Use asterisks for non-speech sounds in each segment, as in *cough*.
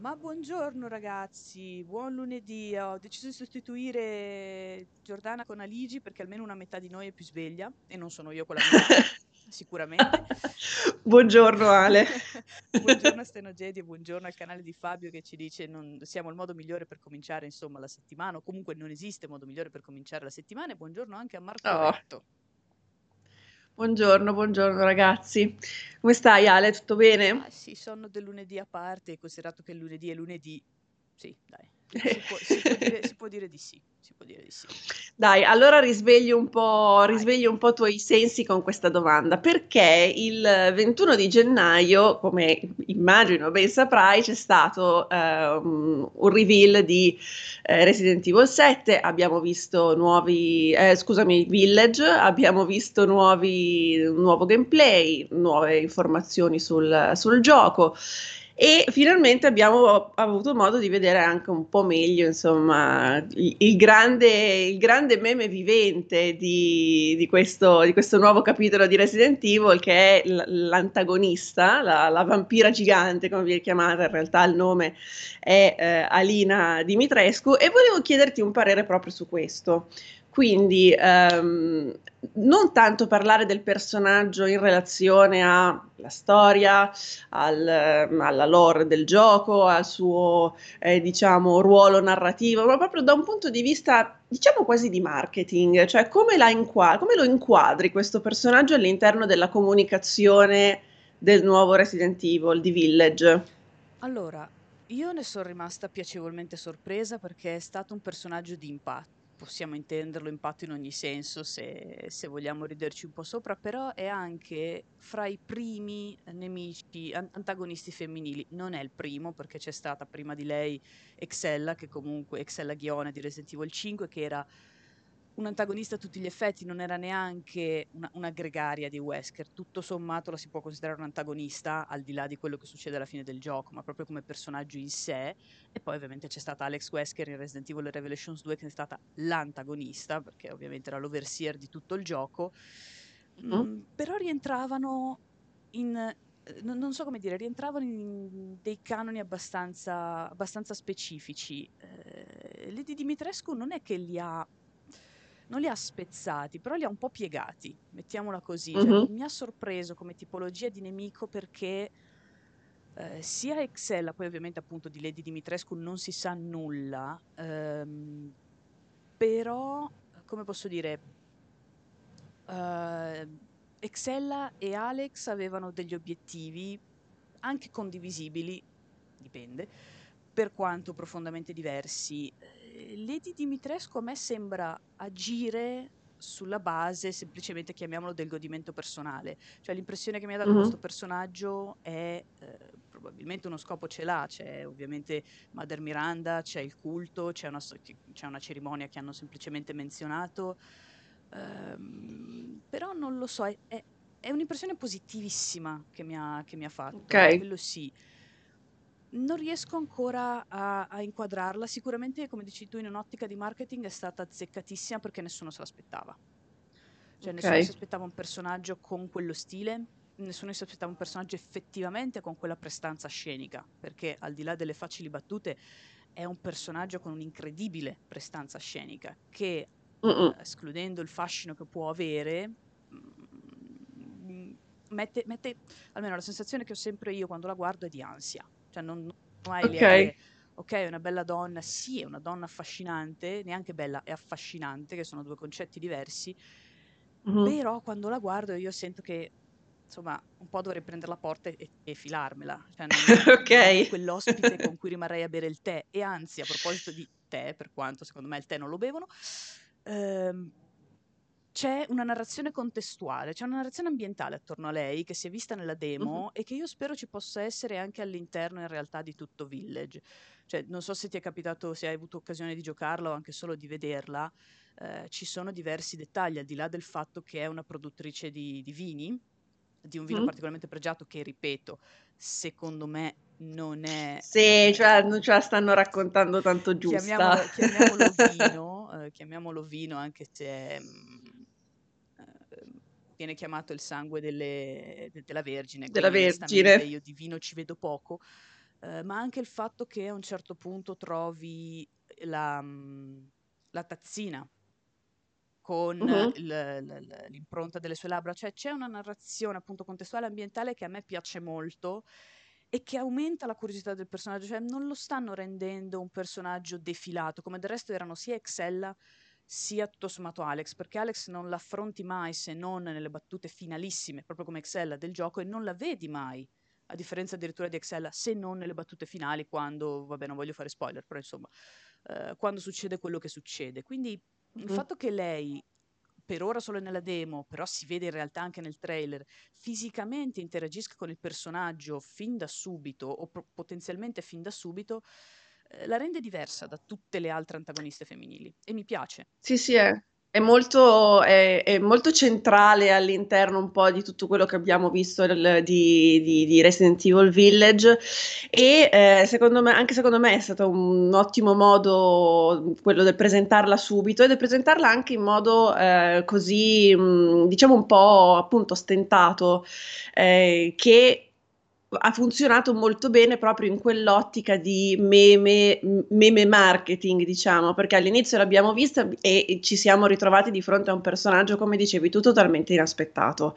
Ma buongiorno ragazzi, buon lunedì. Ho deciso di sostituire Giordana con Aligi perché almeno una metà di noi è più sveglia e non sono io quella metà, *laughs* sicuramente. Buongiorno Ale. *laughs* buongiorno a Stenogedi e buongiorno al canale di Fabio che ci dice non siamo il modo migliore per cominciare insomma la settimana o comunque non esiste modo migliore per cominciare la settimana e buongiorno anche a Marco Oh. Retto. Buongiorno, buongiorno ragazzi. Come stai Ale? Tutto bene? Ah sì, sonno del lunedì a parte, considerato che lunedì è lunedì. Sì, dai. Si può, si può dire, si può sì. Si può dire di sì. Dai, allora risvegli un po', risvegli un po' i tuoi sensi con questa domanda. Perché il 21 di gennaio, come immagino ben saprai, c'è stato eh, un reveal di eh, Resident Evil 7, abbiamo visto nuovi, eh, scusami, Village, abbiamo visto nuovi, nuovo gameplay, nuove informazioni sul, sul gioco. E finalmente abbiamo avuto modo di vedere anche un po' meglio, insomma, il, il grande, il grande meme vivente di, di questo, di questo nuovo capitolo di Resident Evil, che è l'antagonista, la, la vampira gigante, come viene chiamata, in realtà il nome è eh, Alina Dimitrescu, e volevo chiederti un parere proprio su questo. Quindi ehm, non tanto parlare del personaggio in relazione alla storia, al, ehm, alla lore del gioco, al suo eh, diciamo ruolo narrativo, ma proprio da un punto di vista diciamo quasi di marketing, cioè come, la inqua- come lo inquadri questo personaggio all'interno della comunicazione del nuovo Resident Evil di Village. Allora, io ne sono rimasta piacevolmente sorpresa perché è stato un personaggio di impatto. Possiamo intenderlo impatto in ogni senso se, se vogliamo riderci un po' sopra, però è anche fra i primi nemici, an- antagonisti femminili. Non è il primo perché c'è stata prima di lei Excella, che comunque Excella Ghione di Resident Evil 5, che era un antagonista a tutti gli effetti, non era neanche una, una gregaria di Wesker, tutto sommato la si può considerare un antagonista al di là di quello che succede alla fine del gioco, ma proprio come personaggio in sé. E poi ovviamente c'è stata Alex Wesker in Resident Evil Revelations 2 che è stata l'antagonista, perché ovviamente era l'overseer di tutto il gioco. Mm, però rientravano in... eh, non, non so come dire, rientravano in dei canoni abbastanza, abbastanza specifici. Eh, Lady Dimitrescu non è che li ha non li ha spezzati, però li ha un po' piegati, mettiamola così. Cioè, Mhm. mi ha sorpreso come tipologia di nemico perché eh, sia Excella, poi ovviamente appunto di Lady Dimitrescu non si sa nulla, ehm, però, come posso dire, eh, Excella e Alex avevano degli obiettivi anche condivisibili, dipende, per quanto profondamente diversi. Lady Dimitrescu a me sembra agire sulla base, semplicemente chiamiamolo del godimento personale. Cioè l'impressione che mi ha dato Mhm. questo personaggio è eh, probabilmente uno scopo ce l'ha, c'è ovviamente Mother Miranda, c'è il culto, c'è una, c'è una cerimonia che hanno semplicemente menzionato, ehm, però non lo so, è, è- è un'impressione positivissima che mi ha, che mi ha fatto, Ok. quello sì. Non riesco ancora a, a inquadrarla, sicuramente come dici tu in un'ottica di marketing è stata azzeccatissima perché nessuno se l'aspettava. Cioè nessuno Ok. si aspettava un personaggio con quello stile, nessuno si aspettava un personaggio effettivamente con quella prestanza scenica, perché al di là delle facili battute è un personaggio con un'incredibile prestanza scenica che, Mm-mm. eh, escludendo il fascino che può avere, mm, mette, mette, almeno la sensazione che ho sempre io quando la guardo è di ansia. Cioè non, non lì a Ok. è una bella donna, sì, è una donna affascinante, neanche bella, è affascinante, che sono due concetti diversi, Mhm. però quando la guardo io sento che insomma un po' dovrei prendere la porta e, e filarmela, cioè non, *laughs* non è Ok. quell'ospite con cui rimarrei a bere il tè. E anzi, a proposito di tè, per quanto secondo me il tè non lo bevono, ehm, c'è una narrazione contestuale, c'è una narrazione ambientale attorno a lei che si è vista nella demo e che io spero ci possa essere anche all'interno in realtà di tutto Village. Cioè, non so se ti è capitato, se hai avuto occasione di giocarla o anche solo di vederla, eh, ci sono diversi dettagli, al di là del fatto che è una produttrice di, di vini, di un vino Mhm. particolarmente pregiato che, ripeto, secondo me non è... Sì, cioè non ce la stanno raccontando tanto giusta. chiamiamolo, chiamiamolo *laughs* vino, eh, chiamiamolo vino anche se mm, eh, viene chiamato il sangue delle- de- della Vergine, Della Vergine. io di vino ci vedo poco, eh, ma anche il fatto che a un certo punto trovi la, mm, la tazzina con il- l- l'impronta delle sue labbra, cioè c'è una narrazione appunto contestuale ambientale che a me piace molto e che aumenta la curiosità del personaggio, cioè non lo stanno rendendo un personaggio defilato, come del resto erano sia Excella sia tutto sommato Alex, perché Alex non l'affronti mai se non nelle battute finalissime, proprio come Excella del gioco, e non la vedi mai, a differenza addirittura di Excella, se non nelle battute finali, quando, vabbè non voglio fare spoiler, però insomma, eh, quando succede quello che succede. Quindi il Mhm. fatto che lei, per ora solo nella demo, però si vede in realtà anche nel trailer, fisicamente interagisca con il personaggio fin da subito o pro- potenzialmente fin da subito, la rende diversa da tutte le altre antagoniste femminili e mi piace. Sì, sì, è, è molto, è- è molto centrale all'interno un po' di tutto quello che abbiamo visto del- di, di- di Resident Evil Village e eh, secondo me, anche secondo me è stato un ottimo modo quello del presentarla subito e del presentarla anche in modo eh, così, mh, diciamo un po' appunto stentato, eh, che ha funzionato molto bene proprio in quell'ottica di meme, meme marketing, diciamo, perché all'inizio l'abbiamo vista e ci siamo ritrovati di fronte a un personaggio, come dicevi tu, totalmente inaspettato,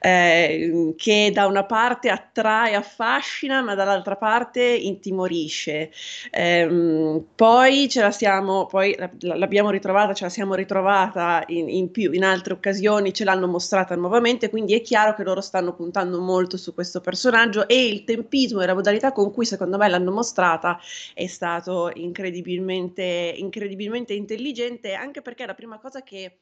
eh, che da una parte attrae, affascina, ma dall'altra parte intimorisce. Eh, poi ce la siamo, poi l'abbiamo ritrovata, ce la siamo ritrovata in, in più, in altre occasioni ce l'hanno mostrata nuovamente, quindi è chiaro che loro stanno puntando molto su questo personaggio e il tempismo e la modalità con cui secondo me l'hanno mostrata è stato incredibilmente, incredibilmente intelligente, anche perché la prima cosa che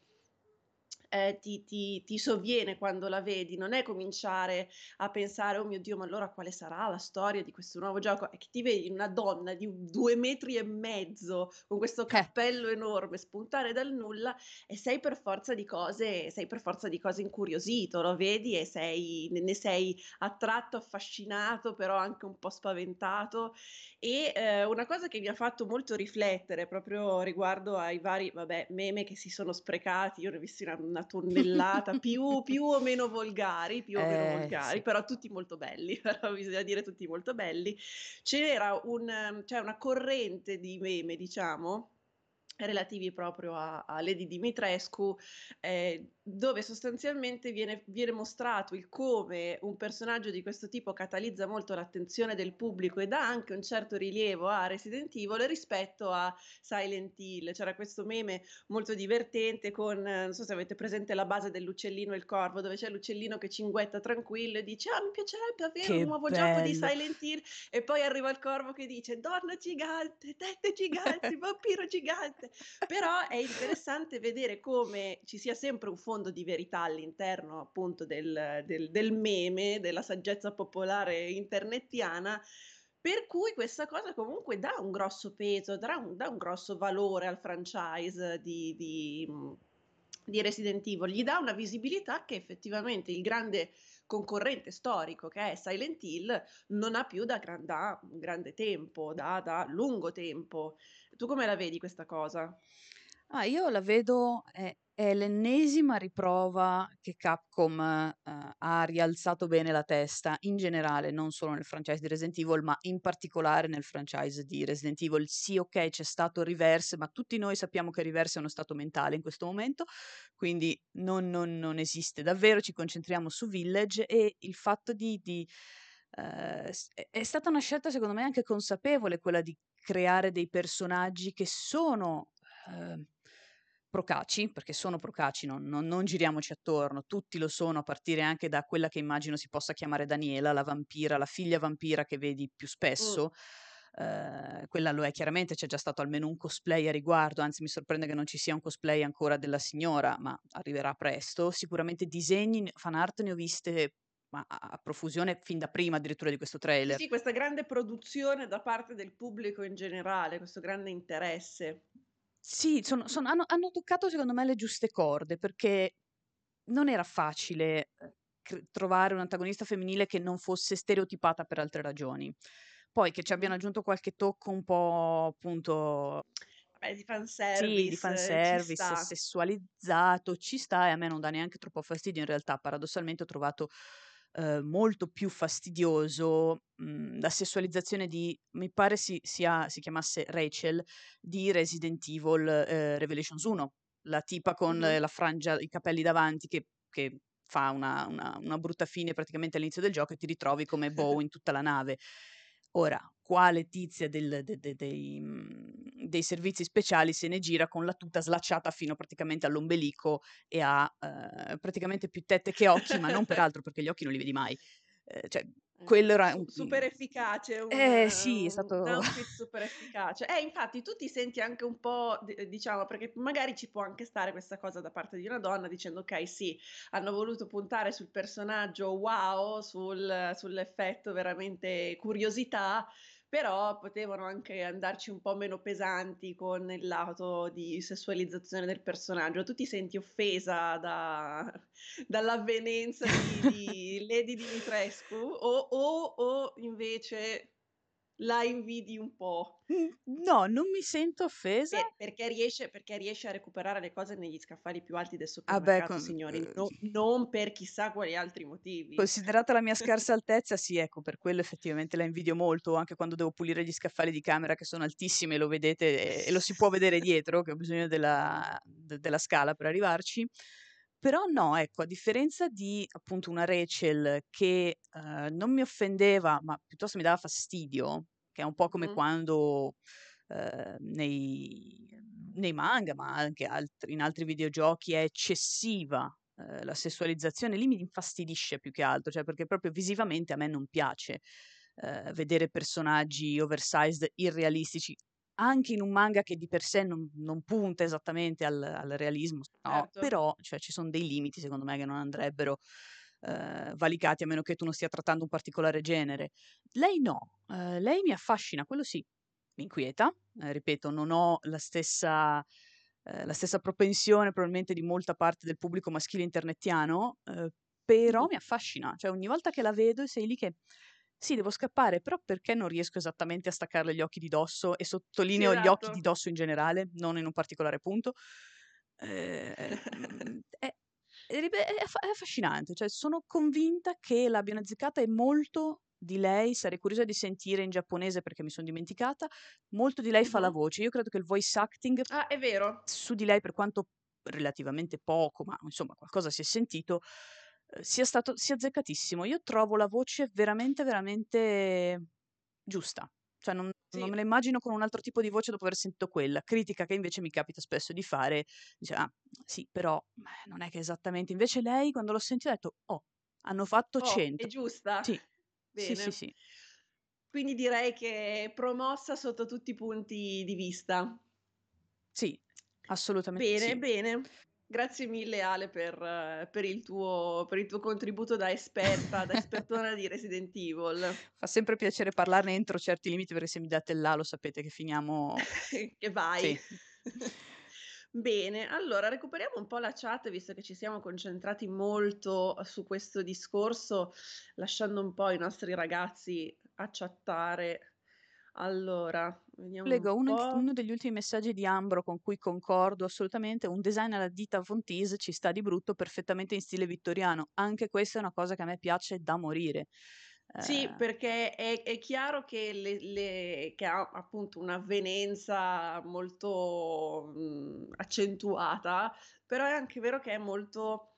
eh, ti, ti, ti sovviene quando la vedi, non è cominciare a pensare, oh mio Dio, ma allora quale sarà la storia di questo nuovo gioco? È che ti vedi una donna di due metri e mezzo con questo Eh. cappello enorme spuntare dal nulla e sei per forza di cose, sei per forza di cose incuriosito, lo vedi e sei, ne sei attratto, affascinato, però anche un po' spaventato. E eh, una cosa che mi ha fatto molto riflettere proprio riguardo ai vari, vabbè, meme che si sono sprecati, io ne ho visti una, una tonnellata, più, più o meno volgari, più o meno Eh, volgari, sì. però tutti molto belli, *laughs* bisogna dire tutti molto belli. C'era un, cioè una corrente di meme, diciamo, relativi proprio a, a Lady Dimitrescu, eh, dove sostanzialmente viene, viene mostrato il come un personaggio di questo tipo catalizza molto l'attenzione del pubblico e dà anche un certo rilievo a Resident Evil rispetto a Silent Hill. C'era questo meme molto divertente con, non so se avete presente la base dell'uccellino e il corvo, dove c'è l'uccellino che cinguetta tranquillo e dice ah mi piacerebbe avere Che un nuovo gioco di bello. Silent Hill e poi arriva il corvo che dice donna gigante, tette giganti, *laughs* vampiro gigante però è interessante vedere come ci sia sempre un fondo di verità all'interno appunto del, del, del meme, della saggezza popolare internettiana, per cui questa cosa comunque dà un grosso peso, dà un, dà un grosso valore al franchise di, di, di Resident Evil, gli dà una visibilità che effettivamente il grande concorrente storico che è Silent Hill non ha più da, da un grande tempo, da, da lungo tempo. Tu come la vedi questa cosa? Ah, io la vedo, è, è l'ennesima riprova che Capcom eh, ha rialzato bene la testa in generale, non solo nel franchise di Resident Evil, ma in particolare nel franchise di Resident Evil. Sì, ok, c'è stato Reverse, ma tutti noi sappiamo che Reverse è uno stato mentale in questo momento, quindi non, non- non esiste davvero, ci concentriamo su Village e il fatto di... di, eh, è stata una scelta secondo me anche consapevole quella di creare dei personaggi che sono eh, procaci, perché sono procaci, non, non- non giriamoci attorno, tutti lo sono, a partire anche da quella che immagino si possa chiamare Daniela, la vampira, la figlia vampira che vedi più Mm. spesso. Eh, quella lo è chiaramente, c'è già stato almeno un cosplay a riguardo, anzi mi sorprende che non ci sia un cosplay ancora della signora, ma arriverà presto. Sicuramente disegni, fan art ne ho viste ma a profusione fin da prima addirittura di questo trailer. sì, questa grande produzione da parte del pubblico in generale, questo grande interesse. Sì, sono sono hanno hanno toccato secondo me le giuste corde, perché non era facile, ehm, cr trovare un'antagonista femminile che non fosse stereotipata per altre ragioni. Poi che ci abbiano aggiunto qualche tocco un po' appunto Vabbè, di sì, di fanservice, eh, fanservice, sessualizzato, ci sta e a me non dà neanche troppo fastidio in realtà. Paradossalmente ho trovato eh, molto più fastidioso mh, mhmm, la sessualizzazione di, mi pare si, sia, si chiamasse Rachel, di Resident Evil eh, Revelations 1, la tipa con mm-hmm. la frangia, i capelli davanti che, che fa una, una, una, brutta fine praticamente all'inizio del gioco e ti ritrovi come *laughs* Bow in tutta la nave. Ora, quale tizia del, de, de, dei, mhmm, dei, servizi speciali se ne gira con la tuta slacciata fino praticamente all'ombelico e ha eh, praticamente più tette che occhi, ma non per *laughs* altro perché gli occhi non li vedi mai. Eh, cioè, eh, quello era un... super efficace, un, eh, sì, è stato... un outfit super efficace. Eh, infatti tu ti senti anche un po', diciamo, perché magari ci può anche stare questa cosa da parte di una donna dicendo ok, sì, hanno voluto puntare sul personaggio wow, sul, sull'effetto veramente curiosità, però potevano anche andarci un po' meno pesanti con il lato di sessualizzazione del personaggio. Tu ti senti offesa da, *laughs* dall'avvenenza di, di *laughs* Lady Dimitrescu o, o, o invece la invidi un po'. No, non mi sento offesa. Per, perché, riesce, perché, riesce, a recuperare le cose negli scaffali più alti del supermercato, ah beh, con, signori, uh, no, non per chissà quali altri motivi. Considerata la mia scarsa *laughs* altezza, sì, ecco, per quello effettivamente la invidio molto, anche quando devo pulire gli scaffali di camera che sono altissimi, lo vedete e, e lo si può vedere dietro, che ho bisogno della, de, della scala per arrivarci. Però no, ecco, a differenza di appunto una Rachel che uh, non mi offendeva, ma piuttosto mi dava fastidio, che è un po' come mm. quando uh, nei, nei, manga, ma anche altri, in altri videogiochi, è eccessiva uh, la sessualizzazione, lì mi infastidisce più che altro, cioè perché proprio visivamente a me non piace. vedere personaggi oversized irrealistici anche in un manga che di per sé non, non punta esattamente al, al realismo, no, certo. però cioè, ci sono dei limiti secondo me che non andrebbero eh, valicati a meno che tu non stia trattando un particolare genere. Lei no, eh, lei mi affascina, quello sì, mi inquieta, eh, ripeto, non ho la stessa, eh, la stessa propensione probabilmente di molta parte del pubblico maschile internettiano, eh, però mi affascina, cioè ogni volta che la vedo sei lì che sì, devo scappare, però perché non riesco esattamente a staccarle gli occhi di dosso e sottolineo sì, esatto. gli occhi di dosso in generale, non in un particolare punto? Eh, è, è, affascinante, cioè sono convinta che l'abbiano azzeccata e molto di lei, sarei curiosa di sentire in giapponese perché mi sono dimenticata, molto di lei fa la voce, io credo che il voice acting ah, su di lei per quanto relativamente poco, ma insomma qualcosa si è sentito, sia stato sia azzeccatissimo. Io trovo la voce veramente, veramente giusta. Cioè non, sì. non, me la immagino con un altro tipo di voce dopo aver sentito quella. Critica che invece mi capita spesso di fare, dice, ah, sì, però non è che esattamente. Invece lei, quando l'ho sentita, ha detto, oh, hanno fatto oh, 100. È giusta? Sì. Sì, sì, sì. Quindi direi che è promossa sotto tutti i punti di vista. Sì, assolutamente. Bene, sì. bene. Grazie mille Ale per, per, il tuo, per il tuo contributo da esperta, da espertona di Resident Evil. *laughs* Fa sempre piacere parlarne entro certi limiti perché se mi date là lo sapete che finiamo... *laughs* che vai. *laughs* Bene, allora recuperiamo un po' la chat visto che ci siamo concentrati molto su questo discorso, lasciando un po' i nostri ragazzi a chattare allora, vediamo Leggo uno, uno degli ultimi messaggi di Ambro con cui concordo assolutamente. Un design alla dita Fontise ci sta di brutto, perfettamente in stile vittoriano. Anche questa è una cosa che a me piace da morire. Sì, eh, perché è, è chiaro che, le, le- che ha appunto un'avvenenza molto mh, accentuata, però è anche vero che è molto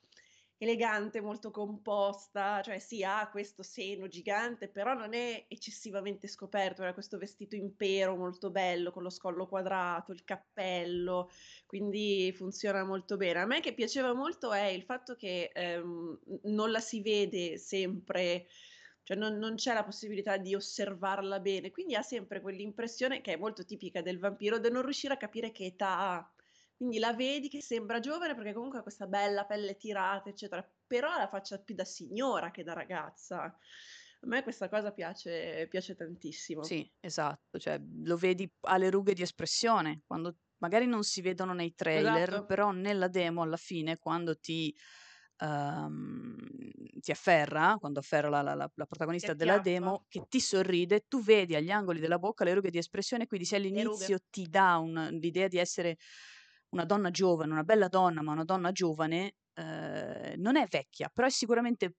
elegante, molto composta, cioè sì, ha questo seno gigante, però non è eccessivamente scoperto, era questo vestito impero molto bello, con lo scollo quadrato, il cappello, quindi funziona molto bene. A me che piaceva molto è il fatto che ehm, non la si vede sempre cioè non, non, c'è la possibilità di osservarla bene, quindi ha sempre quell'impressione che è molto tipica del vampiro, di non riuscire a capire che età ha. Quindi la vedi che sembra giovane perché comunque ha questa bella pelle tirata, eccetera, però ha la faccia più da signora che da ragazza. A me questa cosa piace, piace tantissimo. Sì, esatto, cioè lo vedi alle rughe di espressione, quando magari non si vedono nei trailer, esatto. però nella demo alla fine quando ti, um, ti afferra, quando afferra la, la, la protagonista della demo, che ti sorride, tu vedi agli angoli della bocca le rughe di espressione, quindi se all'inizio ti dà un, l'idea di essere una donna giovane, una bella donna, ma una donna giovane, eh, non è vecchia, però è sicuramente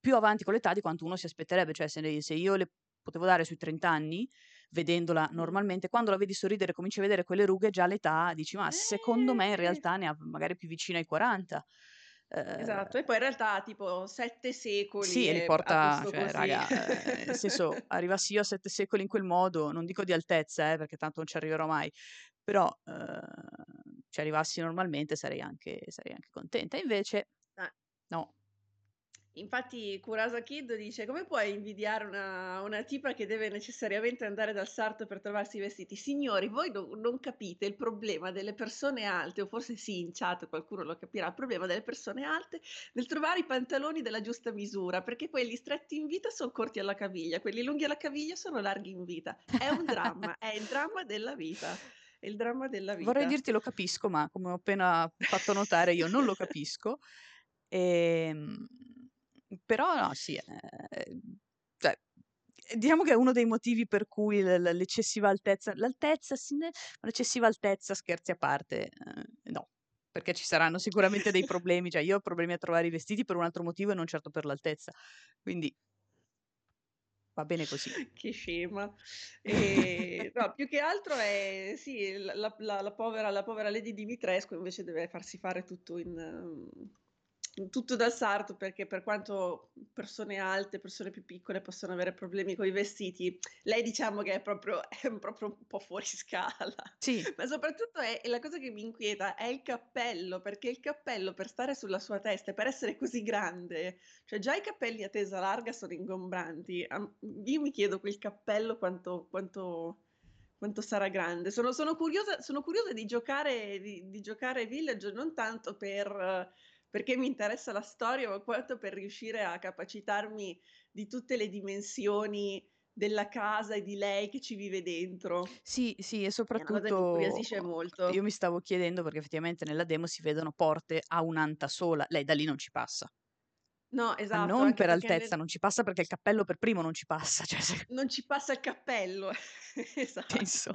più avanti con l'età di quanto uno si aspetterebbe, cioè se, se io le potevo dare sui 30 anni, vedendola normalmente, quando la vedi sorridere cominci a vedere quelle rughe, già all'età dici ma secondo me in Eh. realtà ne ha magari più vicino ai 40. Esatto, Eh, e poi in realtà tipo sette secoli sì, e li e porta, cioè, raga, eh, nel senso, *laughs* arrivassi io a sette secoli in quel modo, non dico di altezza, eh, perché tanto non ci arriverò mai, però eh, ci arrivassi normalmente sarei anche, sarei anche contenta. Invece, Eh. no. Infatti Kurasa Kid dice come puoi invidiare una, una tipa che deve necessariamente andare dal sarto per trovarsi i vestiti? Signori, voi no- non capite il problema delle persone alte, o forse sì, in chat qualcuno lo capirà, il problema delle persone alte nel trovare i pantaloni della giusta misura, perché quelli stretti in vita sono corti alla caviglia, quelli lunghi alla caviglia sono larghi in vita. È un dramma, è il dramma della vita. È il dramma della vita. Vorrei dirti lo capisco, ma come ho appena fatto notare io non lo capisco. Ehm, però no, sì, eh, cioè, diciamo che è uno dei motivi per cui l'eccessiva altezza, l'altezza, l'eccessiva altezza, scherzi a parte, eh, no, perché ci saranno sicuramente dei *laughs* problemi, cioè io ho problemi a trovare i vestiti per un altro motivo e non certo per l'altezza, quindi va bene così. Che scema. E, no, più che altro è sì, la, la- la- povera, la povera Lady Dimitrescu invece deve farsi fare tutto in, ehm, tutto dal sarto perché per quanto persone alte, persone più piccole possono avere problemi con i vestiti, lei diciamo che è proprio, *laughs* è proprio un po' fuori scala. Sì, Ma soprattutto è, la cosa che mi inquieta è il cappello, perché il cappello per stare sulla sua testa e per essere così grande, cioè già i capelli a tesa larga sono ingombranti. Io mi chiedo quel cappello quanto, quanto, quanto sarà grande. Sono, sono curiosa, sono curiosa di giocare, di, di giocare Village non tanto per, perché mi interessa la storia, ma quanto per riuscire a capacitarmi di tutte le dimensioni della casa e di lei che ci vive dentro. Sì, sì, e soprattutto io mi stavo chiedendo perché effettivamente nella demo si vedono porte a un'anta sola, lei da lì non ci passa. No, Ma esatto, non anche per altezza, nel- non ci passa perché il cappello per primo non ci passa, cioè non ci passa il cappello. *laughs* Esatto. penso.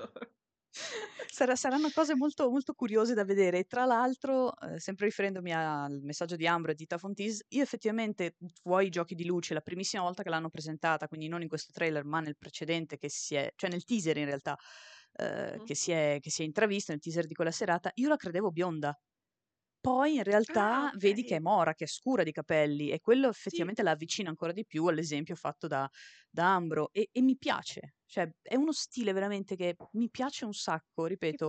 Sarà- saranno cose molto, molto curiose da vedere. Tra l'altro, eh, sempre riferendomi al messaggio di Ambro e di Tafontis, io effettivamente vuoi i giochi di luce, la primissima volta che l'hanno presentata, quindi non in questo trailer, ma nel precedente, che si è, cioè nel teaser in realtà, eh, Mhm. che, si è, che si è intravista, nel teaser di quella serata, io la credevo bionda. Poi in realtà Ah, vedi che è mora, che è scura di capelli e quello effettivamente la avvicina ancora di più all'esempio fatto da, da Ambro e, e mi piace, cioè è uno stile veramente che mi piace un sacco, ripeto,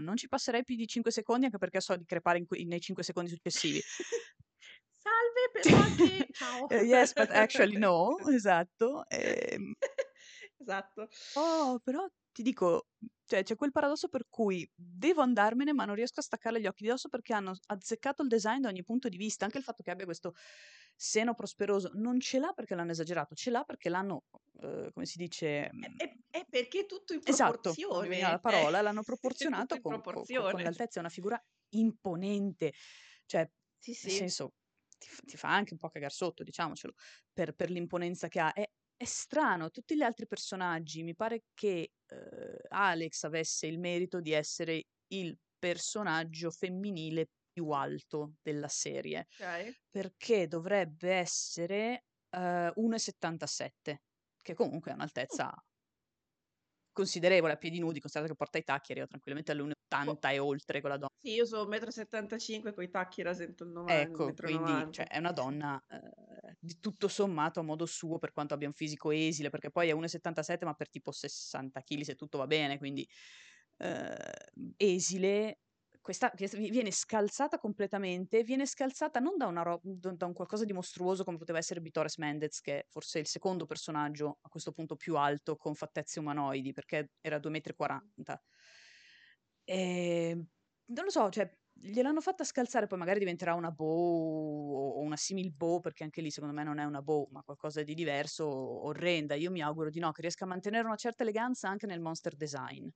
non ci passerei più di 5 secondi anche perché so di crepare in que- nei 5 secondi successivi. *laughs* Salve, però anche ciao. Eh, yes, but actually no, esatto. ehm, *laughs* Esatto. Oh, però ti dico, cioè c'è quel paradosso per cui devo andarmene, ma non riesco a staccare gli occhi di dosso perché hanno azzeccato il design da ogni punto di vista. Anche il fatto che abbia questo seno prosperoso non ce l'ha perché l'hanno esagerato, ce l'ha perché l'hanno, eh, come si dice, È, è- è perché tutto in esatto, mi veniva la proporzione. parola, l'hanno *laughs* proporzionato con, con- con- proporzione. l'altezza, è una figura imponente, cioè Sì, nel sì. senso ti, ti fa anche un po' cagare sotto, diciamocelo, per, per l'imponenza che ha. È, è strano, tutti gli altri personaggi, mi pare che eh, Alex avesse il merito di essere il personaggio femminile più alto della serie, Ok. perché dovrebbe essere eh, 1,77, che comunque è un'altezza considerevole a piedi nudi, considerato che porta i tacchi, arriva tranquillamente all'1,80 e oltre con la donna. Sì, io sono 1,75 m, con i tacchi rasento il 90, Ecco, quindi 1,90 cioè, è una donna eh, di tutto sommato a modo suo, per quanto abbia un fisico esile, perché poi è 1,77 ma per tipo 60 kg se tutto va bene, quindi eh, esile. Questa, questa vi- viene scalzata completamente, viene scalzata non da, ro- da un qualcosa di mostruoso come poteva essere Vittoris Mendez, che è forse il secondo personaggio a questo punto più alto con fattezze umanoidi, perché era 2,40 m. E non lo so, cioè, gliel'hanno fatta scalzare, poi magari diventerà una bow o una simil bow, perché anche lì secondo me non è una bow, ma qualcosa di diverso, orrenda. Io mi auguro di no, che riesca a mantenere una certa eleganza anche nel monster design.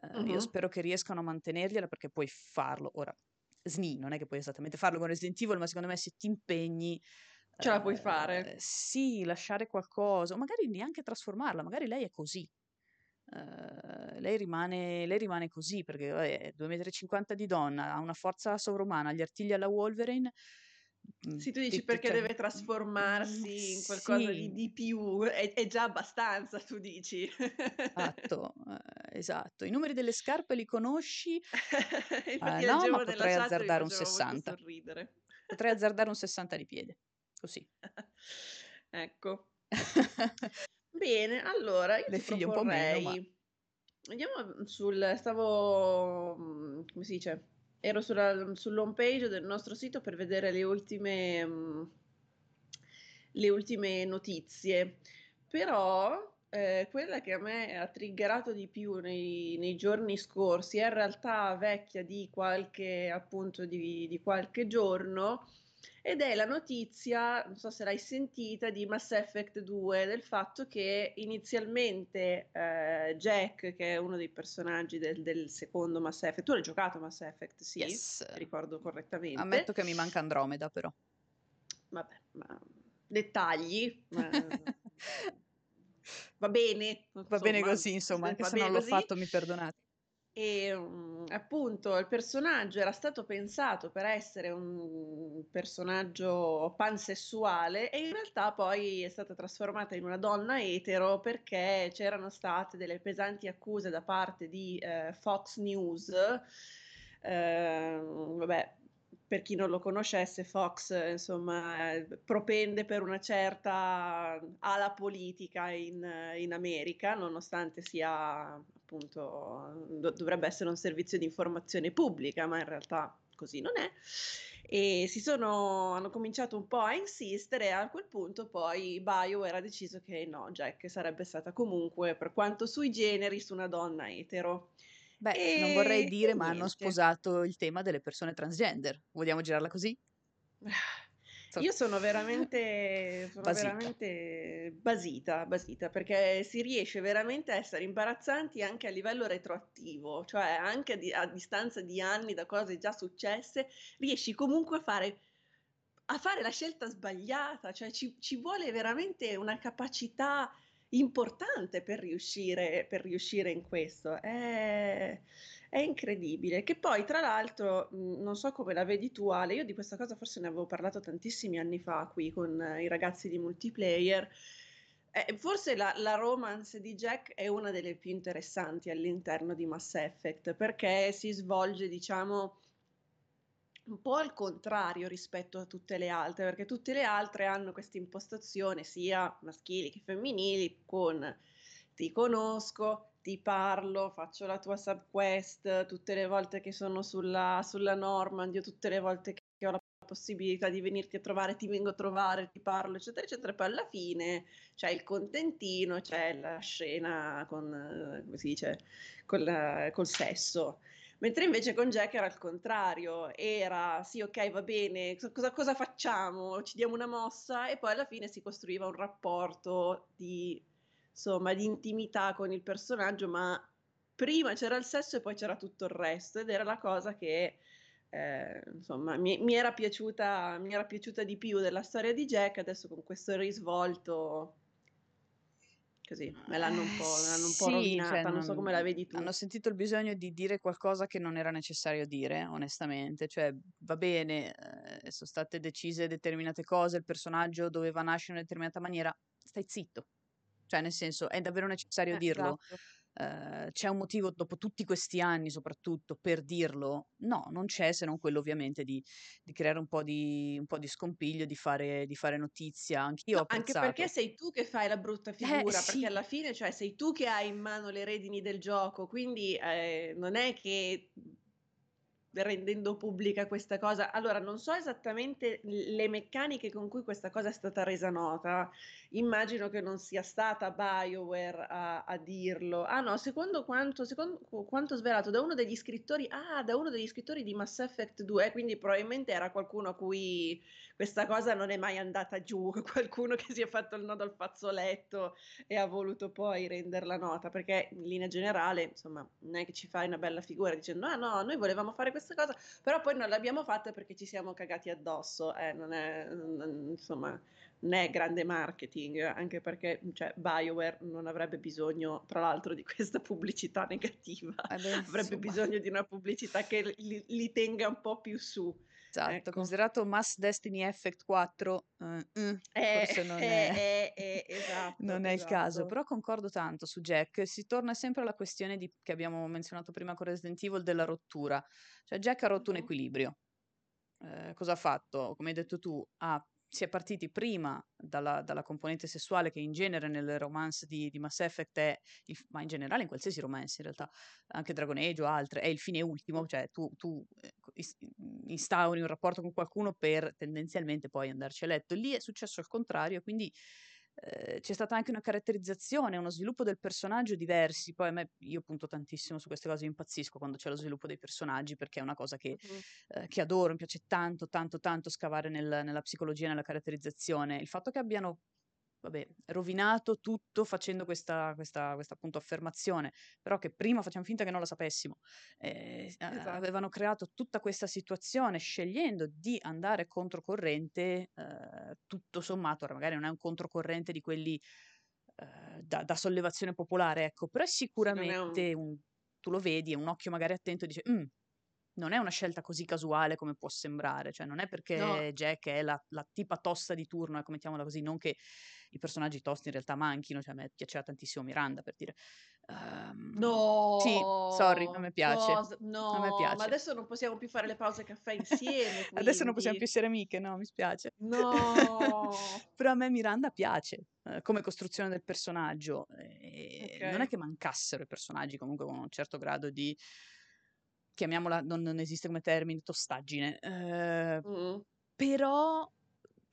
Eh, Io spero che riescano a mantenergliela perché puoi farlo. Ora, SNI, non è che puoi esattamente farlo con Resident Evil, ma secondo me se ti impegni... Ce la puoi fare. sì, lasciare qualcosa, o magari neanche trasformarla, magari lei è così. Eh, lei, rimane, lei rimane così perché vabbè, è 2,50 m di donna, ha una forza sovrumana, gli artigli alla Wolverine. Sì, tu dici perché cioè deve trasformarsi in qualcosa di sì. di più, è è già abbastanza, tu dici. Esatto, ehm, esatto. I numeri delle scarpe li conosci? *laughs* Infatti Ehm, no, ma potrei azzardare un faceva molto 60. sorridere. Potrei azzardare un 60 di piede, così. *laughs* Ecco. *laughs* Bene, allora io Le figlie un po' meno, ma proporrei andiamo, mhmm, sul stavo mhmm, come si dice, ero sulla sull'home page del nostro sito per vedere le ultime mhmm, le ultime notizie, però, ehm, quella che a me ha triggerato di più nei nei giorni scorsi è in realtà vecchia di qualche appunto di di qualche giorno, ed è la notizia, non so se l'hai sentita, di Mass Effect 2, del fatto che inizialmente, ehm, Jack, che è uno dei personaggi del del secondo Mass Effect tu l'hai giocato Mass Effect, sì? Yes. Ricordo correttamente. Ammetto che mi manca Andromeda però. Vabbè, ma dettagli, ma *laughs* va bene, Va bene insomma, così, insomma, anche va se non l'ho così. fatto mi perdonate. Ehm, appunto il personaggio era stato pensato per essere un personaggio pansessuale e in realtà poi è stata trasformata in una donna etero perché c'erano state delle pesanti accuse da parte di, ehm, Fox News. Ehm, vabbè, per chi non lo conoscesse Fox insomma, propende per una certa ala politica in in America, nonostante sia appunto do dovrebbe essere un servizio di informazione pubblica, ma in realtà così non è. E si sono hanno cominciato un po' a insistere e a quel punto poi BioWare ha deciso che no, Jack sarebbe stata comunque, per quanto sui generis, una donna etero. Beh, non vorrei E dire, e ma hanno niente. sposato il tema delle persone transgender. Vogliamo girarla così? *laughs* So Io sono *laughs* veramente sono Basita. veramente basita, basita, perché si riesce veramente a essere imbarazzanti anche a livello retroattivo, cioè anche a di a distanza di anni da cose già successe, riesci comunque a fare a fare la scelta sbagliata, cioè ci ci vuole veramente una capacità importante per riuscire per riuscire in questo. È è incredibile. Che poi tra l'altro, mhmm, non so come la vedi tu Ale, io di questa cosa forse ne avevo parlato tantissimi anni fa qui con i ragazzi di Multiplayer. Eh, forse la la romance di Jack è una delle più interessanti all'interno di Mass Effect, perché si svolge diciamo un po' al contrario rispetto a tutte le altre, perché tutte le altre hanno questa impostazione sia maschili che femminili con: "Ti conosco, ti parlo, faccio la tua sub quest tutte le volte che sono sulla sulla Normandy o tutte le volte che ho la possibilità di venirti a trovare, ti vengo a trovare, ti parlo", eccetera, eccetera, poi alla fine c'è il contentino, c'è la scena con come si dice, col col sesso. Mentre invece con Jack era il contrario, era: "Sì, okay, va bene, co cosa cosa facciamo? Ci diamo una mossa?" E poi alla fine si costruiva un rapporto di insomma, di intimità con il personaggio, ma prima c'era il sesso e poi c'era tutto il resto, ed era la cosa che, ehm, insomma mi mi era piaciuta mi era piaciuta di più della storia di Jack, adesso con questo risvolto così, me l'hanno un Eh, po' l'hanno un po' sì, cioè rovinata, non so come la non vedi tu. hanno sentito il bisogno di dire qualcosa che non era necessario dire, onestamente. Cioè, va bene, ehm, son state decise determinate cose, il personaggio doveva nascere in una determinata maniera, stai zitto. Cioè, nel senso, è davvero necessario Eh, dirlo? esatto. Ehm, c'è un motivo, dopo tutti questi anni soprattutto, per dirlo? No, non c'è, se non quello ovviamente di di creare un po' di un po' di scompiglio, di fare di fare notizia. Anch'io No, anche perché sei tu che fai la brutta Eh, figura, perché sì. alla fine, cioè sei tu che hai in mano le redini del gioco, quindi, ehm, non è che, rendendo pubblica questa cosa allora non so esattamente le meccaniche con cui questa cosa è stata resa nota, immagino che non sia stata BioWare a a dirlo. Ah no, secondo quanto secon q quanto svelato da uno degli scrittori ah, da uno degli scrittori di Mass Effect 2, quindi probabilmente era qualcuno a cui questa cosa non è mai andata giù, *laughs* qualcuno che si è fatto il nodo al fazzoletto e ha voluto poi renderla nota, perché in linea generale, insomma, non è che ci fai una bella figura dicendo: "Ah no, noi volevamo fare questa cosa, però poi non l'abbiamo fatta perché ci siamo cagati addosso." Eh, non è n insomma, è grande marketing, anche perché, cioè BioWare non avrebbe bisogno tra l'altro di questa pubblicità *laughs* negativa, Eh beh, avrebbe bisogno di una pubblicità che li li tenga un po' più su. Esatto, Ecco. considerato Mass Destiny Effect 4, eh, mm, Eh, forse non eh, è, eh, eh, *laughs* esatto, non è il caso, esatto. però concordo tanto su Jack. Si torna sempre alla questione di- che abbiamo menzionato prima con Resident Evil della rottura. Cioè Jack ha rotto un Mhm. equilibrio. Eh, cosa ha fatto? Come hai detto tu, ha- si è partiti prima dalla, dalla componente sessuale che in genere nel romance di, di Mass Effect è, il- ma in generale in qualsiasi romance in realtà, anche Dragon Age o altre, è il fine ultimo, cioè tu, tu, eh, is- instauri un rapporto con qualcuno per tendenzialmente poi andarci a letto. Lì è successo il contrario, quindi eh, c'è stata anche una caratterizzazione, uno sviluppo del personaggio diversi. Poi a me, io punto tantissimo su queste cose, impazzisco quando c'è lo sviluppo dei personaggi perché è una cosa che Mhm. eh, che adoro, mi piace tanto, tanto, tanto scavare nel- nella psicologia, nella caratterizzazione. Il fatto che abbiano, vabbè, rovinato tutto facendo questa, questa, questa appunto affermazione, però che prima facciamo finta che non la sapessimo. Eh, Esatto. avevano creato tutta questa situazione scegliendo di andare controcorrente, eh, tutto sommato, ora magari non è un controcorrente di quelli eh, da, da sollevazione popolare, ecco, però è sicuramente un, tu lo vedi, è un occhio magari attento e dice, "Mm, non è una scelta così casuale come può sembrare, cioè non è No, perché Jack è la, la tipa tosta di turno, ecco, mettiamola così, non che i personaggi tosti in realtà manchino, cioè a me piaceva tantissimo Miranda per dire. Ehm, sì, sorry, a no, me piace, me No, ma piace. adesso non possiamo più fare le pause caffè *laughs* insieme, Adesso non possiamo più essere amiche, no, mi spiace. No. *laughs* Però a me Miranda piace eh, come costruzione del personaggio. e Non è che mancassero i personaggi comunque con un certo grado di, chiamiamola, non, non esiste come termine, tostaggine. eh, Mm. però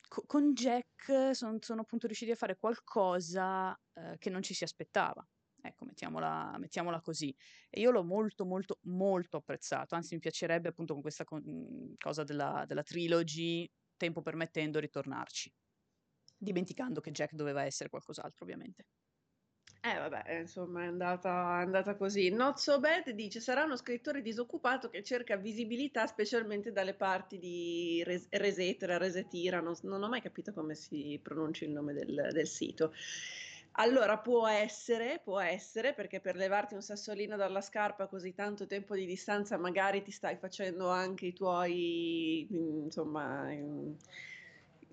co- con Jack son- sono appunto riusciti a fare qualcosa eh, che non ci si aspettava. Ecco, mettiamola, mettiamola così. E io l'ho molto, molto, molto apprezzato. Anzi, mi piacerebbe appunto con questa co- mh, cosa della, della trilogy, tempo permettendo, ritornarci. Dimenticando che Jack doveva essere qualcos'altro, ovviamente. Eh vabbè, eh, insomma è andata, è andata così. Not so bad dice sarà uno scrittore disoccupato che cerca visibilità specialmente dalle parti di Res- Resetera, Resetira, non, non ho mai capito come si pronuncia il nome del, del sito. Allora può essere, può essere, perché per levarti un sassolino dalla scarpa così tanto tempo di distanza magari ti stai facendo anche i tuoi, insomma, mm,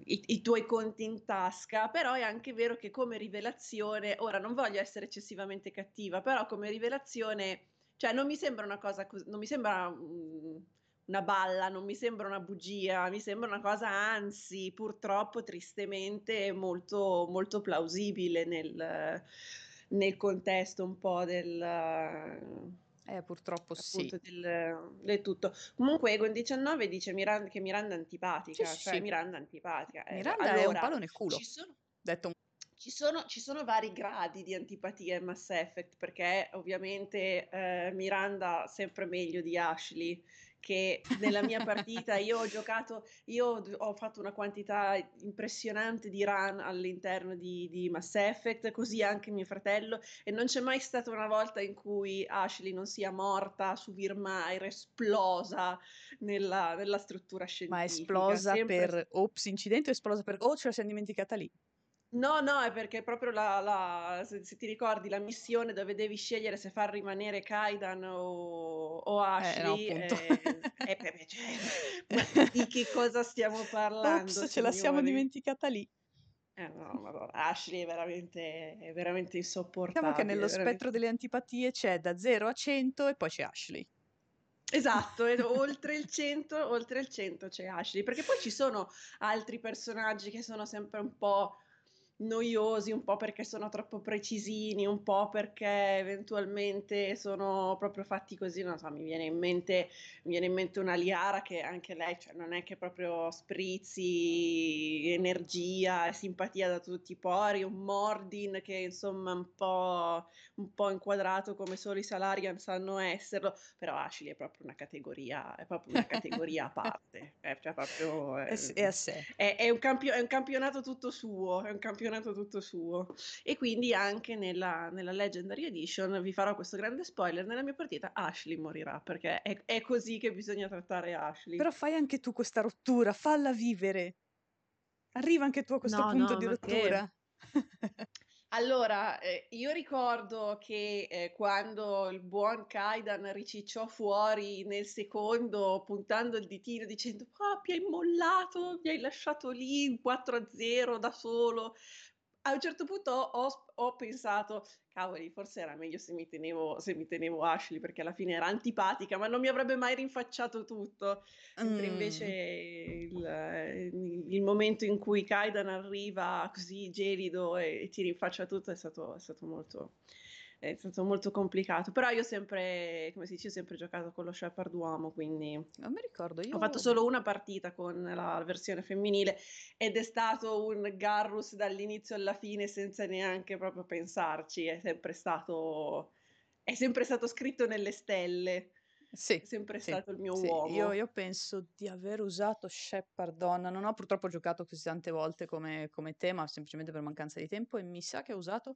i, i tuoi conti in tasca, però è anche vero che come rivelazione, ora non voglio essere eccessivamente cattiva, però come rivelazione, cioè non mi sembra una cosa non mi sembra mm, una balla, non mi sembra una bugia, mi sembra una cosa, anzi, purtroppo, tristemente, molto, molto plausibile nel, nel contesto un po' del... Eh, purtroppo sì. del, del tutto. Comunque Egon19 dice Miranda, che Miranda è antipatica, Sì, cioè sì. Miranda è antipatica. Eh, Miranda è un allora, palo nel culo. ci sono, Detto un ci sono, ci sono vari gradi di antipatia in Mass Effect perché ovviamente eh, Miranda sempre meglio di Ashley che nella mia partita io ho giocato, io ho fatto una quantità impressionante di run all'interno di, di Mass Effect, così anche mio fratello e non c'è mai stata una volta in cui Ashley non sia morta su Virmire, esplosa nella, nella struttura Ma scientifica. è esplosa sempre per ops incidente o esplosa per oh ce la siamo dimenticata lì. No, no, è perché proprio la, la- se, se ti ricordi la missione dove devi scegliere se far rimanere Kaidan o, o Eh no, Ashley, eh, eh, beh, *laughs* cioè, di che cosa stiamo parlando, Ops, ce la siamo dimenticata lì. Eh, no, madonna, Ashley è veramente, è veramente Diciamo che insopportabile. nello veramente- spettro delle antipatie c'è da 0 a 100 e poi c'è Ashley. Esatto, *laughs* oltre il 100, oltre il 100 c'è Ashley, perché poi ci sono altri personaggi che sono sempre un po' noiosi, un po' perché sono troppo precisini, un po' perché eventualmente sono proprio fatti così, non so, mi viene in mente, mi viene in mente una Liara che anche lei, cioè, non è che proprio sprizzi energia e simpatia da tutti i pori, un Mordin che insomma un po', un po' inquadrato come solo i Salarian sanno esserlo, però Ashley è proprio una categoria, è proprio una categoria a parte, *laughs* è, cioè proprio, È, sé. è, è un campio- è un campionato tutto suo, è un campionato tutto suo. E quindi anche nella, nella Legendary Edition, vi farò questo grande spoiler, nella mia partita Ashley morirà, perché è, è così che bisogna trattare Ashley. Però fai anche tu questa rottura, falla vivere. Arriva anche tu a questo No, punto no, di ma che- rottura. *laughs* Allora, ehm, io ricordo che, ehm, quando il buon Kaidan ricicciò fuori nel secondo, puntando il ditino dicendo: "Papi hai mollato, mi hai lasciato lì in 4 a 0 da solo." A un certo punto ho ho pensato: "Cavoli, forse era meglio se mi tenevo se mi tenevo Ashley, perché alla fine era antipatica, ma non mi avrebbe mai rinfacciato tutto." Mentre invece Mh. il il momento in cui Kaidan arriva così gelido e ti rinfaccia tutto è stato è stato molto è stato molto complicato. Però io sempre come si dice, ho sempre giocato con lo Shepherd uomo, quindi Non mi ricordo, ho fatto io solo una partita con la versione femminile ed è stato un Garrus dall'inizio alla fine senza neanche proprio pensarci. È sempre stato è sempre stato scritto nelle stelle. Sì, È sempre sì, stato il mio sì. Io uomo. io penso di aver usato Shepherd donna. Non ho purtroppo giocato così tante volte come come te, ma semplicemente per mancanza di tempo e mi sa che ho usato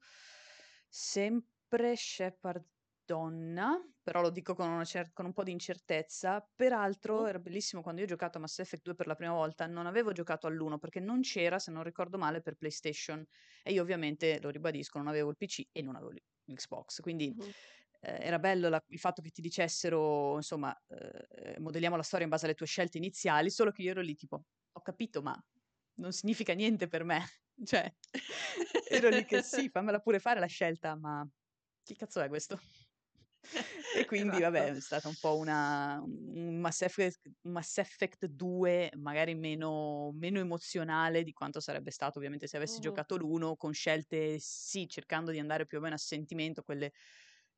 sempre Shepherd donna, però lo dico con una cer con un po' di incertezza. Peraltro era bellissimo quando io ho giocato a Mass Effect 2 per la prima volta, non avevo giocato all'1 perché non c'era, se non ricordo male, per PlayStation e io ovviamente, lo ribadisco, non avevo il PC e non avevo l'Xbox. Quindi, Mh-mh. ehm, era bello la il fatto che ti dicessero insomma, uhm, modelliamo la storia in base alle tue scelte iniziali, solo che io ero lì tipo: "Ho capito, ma non significa niente per me." *laughs* Cioè, *laughs* ero lì che: "Sì, fammela pure fare la scelta, ma chi cazzo è questo?" *laughs* E quindi vabbè, Esatto. è stata un po' una un Mass Effect un Mass Effect 2 magari meno meno emozionale di quanto sarebbe stato ovviamente se avessi Mh-mh. giocato l'1 con scelte sì, cercando di andare più o meno a sentimento, quelle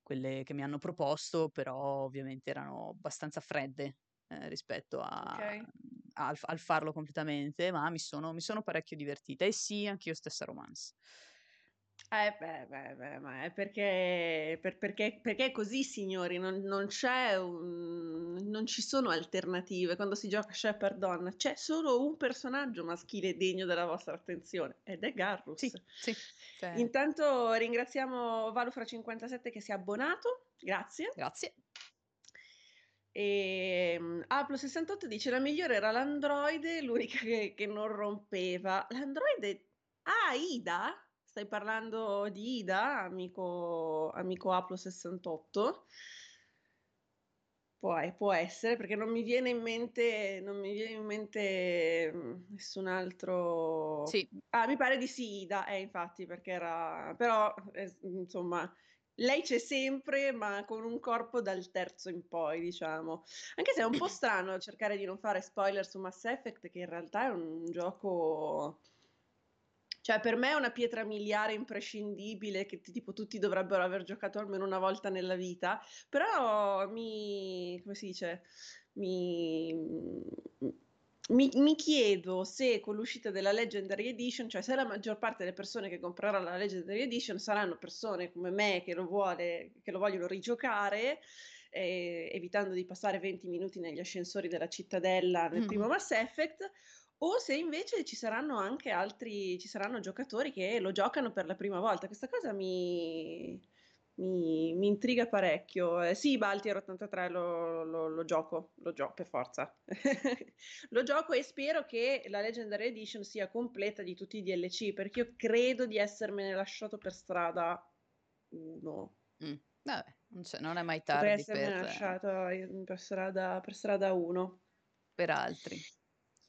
quelle che mi hanno proposto, però ovviamente erano abbastanza fredde, ehm, rispetto a Okay. al al farlo completamente, ma mi sono mi sono parecchio divertita. E sì, anch'io stessa romance. Eh beh, beh, beh, ma è perché per perché perché è così signori, non non c'è un non ci sono alternative. Quando si gioca Shepherd donna, c'è solo un personaggio maschile degno della vostra attenzione ed è Garrus. Sì, sì, cioè Intanto ringraziamo Valufra57 che si è abbonato, grazie. Grazie. Ehm, Aplo68 dice: "La migliore era l'androide, l'unica che che non rompeva." L'androide ah, Ida? Stai parlando di Ida, amico amico Aplo68? Può può essere, perché non mi viene in mente non mi viene in mente, mhmm, nessun altro Sì. ah, mi pare di sì Ida, eh infatti perché era però, s insomma, lei c'è sempre, ma con un corpo dal terzo in poi, diciamo. Anche se è un po' *clears throat* strano cercare di non fare spoiler su Mass Effect, che in realtà è un gioco cioè per me è una pietra miliare imprescindibile che tipo tutti dovrebbero aver giocato almeno una volta nella vita, però mi come si dice, mi mi mi chiedo se con l'uscita della Legendary Edition, cioè se la maggior parte delle persone che comprerà la Legendary Edition saranno persone come me che lo vuole che lo vogliono rigiocare, ehm, evitando di passare 20 minuti negli ascensori della cittadella nel Mh-mh. primo Mass Effect, o se invece ci saranno anche altri ci saranno giocatori che lo giocano per la prima volta. Questa cosa mi mi mi intriga parecchio. Ehm, sì, Baltier83 lo lo lo gioco, lo gio per forza. *laughs* Lo gioco e spero che la Legendary Edition sia completa di tutti i DLC, perché io credo di essermene lasciato per strada 1. Mh, vabbè, non non è mai Potrei tardi essermene per strada per strada 1. per altri.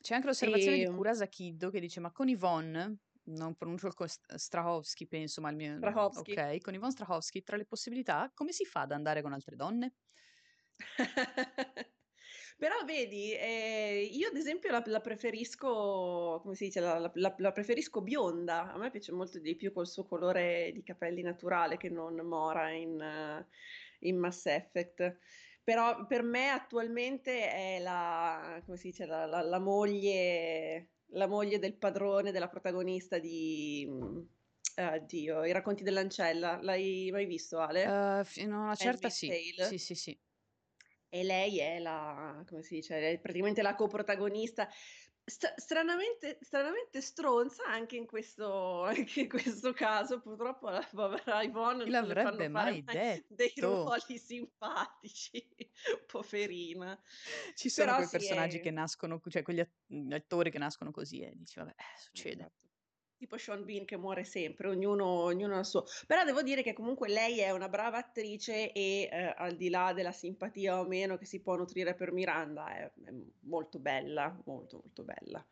C'è anche l'osservazione di Ehm Kurasa Kid che dice: "Ma con Yvonne" non pronuncio il cos Strahovski penso, ma il mio Strahovski. okay, "con Yvonne Strahovski tra le possibilità, come si fa ad andare con altre donne?" *laughs* Però vedi, ehm, io ad esempio la la preferisco come si dice, la la la la preferisco bionda. A me piace molto di più col suo colore di capelli naturale che non Mora in in Mass Effect. Però per me attualmente è la come si dice, la la la moglie la moglie del padrone della protagonista di mhmm, ah Dio, I racconti dell'ancella. L'hai mai visto Ale? Uhm, fino a una certa sì. Sì, sì, sì. E lei è la come si dice, è praticamente la coprotagonista. St stranamente stranamente stronza anche in questo *laughs* anche in questo caso, purtroppo alla povera Yvonne Chi non le fanno mai mai *laughs* dei detto? ruoli simpatici, *laughs* poverina. Ci sono Però quei personaggi è che nascono c cioè quegli at attori che nascono così e dici: "Vabbè, eh, succede." Tipo Sean Bean che muore sempre, ognuno, ognuno il suo. Però devo dire che comunque lei è una brava attrice e eh, al di là della simpatia o meno che si può nutrire per Miranda, è, è molto bella, molto molto bella.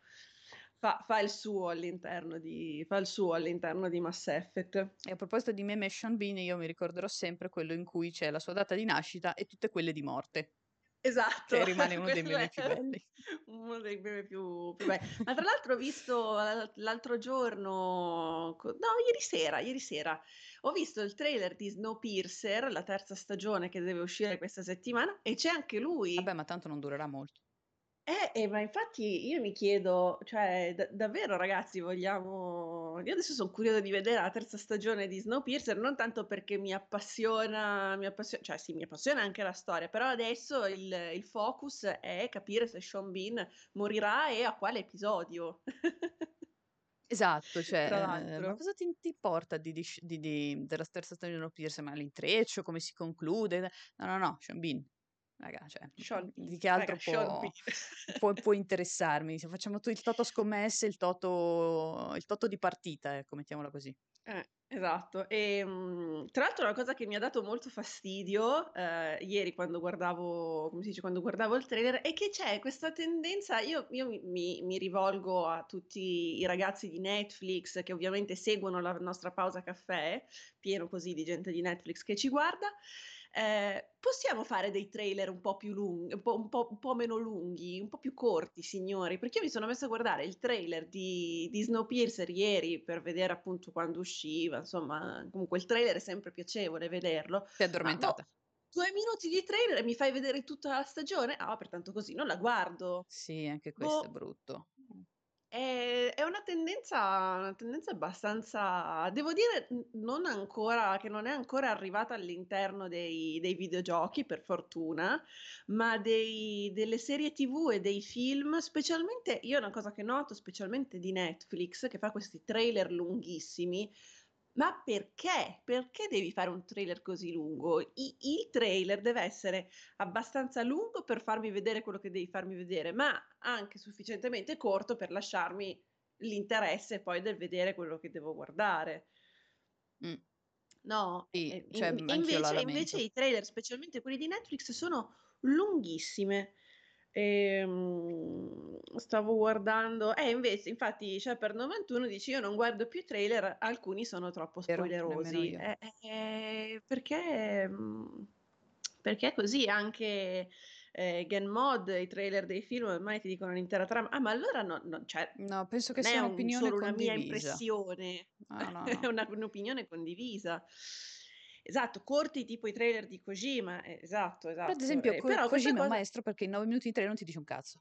Fa, fa, il suo all'interno di, fa il suo all'interno di Mass Effect. E a proposito di meme Sean Bean, io mi ricorderò sempre quello in cui c'è la sua data di nascita e tutte quelle di morte. Esatto. Che rimane uno *laughs* dei meme più belli. Uno dei meme più, più belli. Ma tra l'altro ho visto l'altro giorno, no, ieri sera, ieri sera, ho visto il trailer di Snowpiercer, la terza stagione che deve uscire questa settimana, e c'è anche lui. Vabbè, ma tanto non durerà molto. Eh, eh, ma infatti io mi chiedo, cioè, d- davvero ragazzi, vogliamo... Io adesso sono curiosa di vedere la terza stagione di Snowpiercer, non tanto perché mi appassiona, mi appassiona, cioè sì, mi appassiona anche la storia, però adesso il, il focus è capire se Sean Bean morirà e a quale episodio. Esatto, *laughs* cioè, eh, ma cosa ti, ti porta di, di, di, della terza stagione di Snowpiercer? Ma l'intreccio, come si conclude? No, no, no, Sean Bean. Raga, cioè, Sean di che altro raga, può, *laughs* può, può, interessarmi? Se facciamo il toto scommesse, il toto, il toto di partita, ecco, mettiamola così. Eh, esatto. E, mh, tra l'altro una cosa che mi ha dato molto fastidio eh, ieri quando guardavo, come si dice, quando guardavo il trailer è che c'è questa tendenza, io, io mi, mi, rivolgo a tutti i ragazzi di Netflix che ovviamente seguono la nostra pausa caffè, pieno così di gente di Netflix che ci guarda, eh, possiamo fare dei trailer un po' più lunghi, un po', un, po', un po', meno lunghi, un po' più corti, signori? Perché io mi sono messa a guardare il trailer di, di Snowpiercer ieri per vedere appunto quando usciva, insomma, comunque il trailer è sempre piacevole vederlo. Ti è addormentata? Due minuti di trailer e mi fai vedere tutta la stagione? Ah, pertanto così non la guardo. Sì, anche questo boh. è brutto. È, una tendenza, una tendenza abbastanza, devo dire, non ancora, che non è ancora arrivata all'interno dei, dei videogiochi, per fortuna, ma dei- delle serie TV e dei film, specialmente, io una cosa che noto, specialmente di Netflix, che fa questi trailer lunghissimi, ma perché? Perché devi fare un trailer così lungo? I- il trailer deve essere abbastanza lungo per farmi vedere quello che devi farmi vedere, ma anche sufficientemente corto per lasciarmi l'interesse poi del vedere quello che devo guardare. Mm. No, Sì, e- cioè, in- invece, invece i trailer, specialmente quelli di Netflix, sono lunghissime. Ehm, stavo guardando, eh, invece, infatti, Shepard 91 dice: Io non guardo più trailer, alcuni sono troppo spoilerosi. Eh, eh, perché, mm, perché così anche eh, Gen Mod, i trailer dei film ormai ti dicono l'intera trama. Ah, ma allora no, no, cioè, no penso che sia un'opinione solo condivisa. una mia impressione, no, *laughs* no, no. è una, un'opinione condivisa. Esatto, corti tipo i trailer di Kojima, eh, esatto, esatto. Per esempio, eh, Ko- però Kojima cosa... è un maestro perché in 9 minuti di trailer non ti dice un cazzo.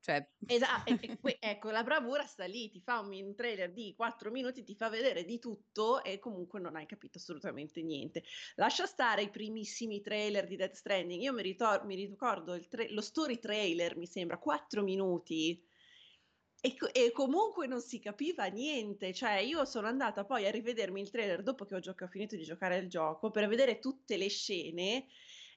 Cioè... Esatto, ecco, la bravura sta lì, ti fa un trailer di 4 minuti, ti fa vedere di tutto e comunque non hai capito assolutamente niente. Lascia stare i primissimi trailer di Death Stranding, io mi, ritor- mi ricordo tra- lo story trailer, mi sembra, 4 minuti e, e, comunque non si capiva niente, cioè io sono andata poi a rivedermi il trailer dopo che ho, gioco, ho finito di giocare il gioco per vedere tutte le scene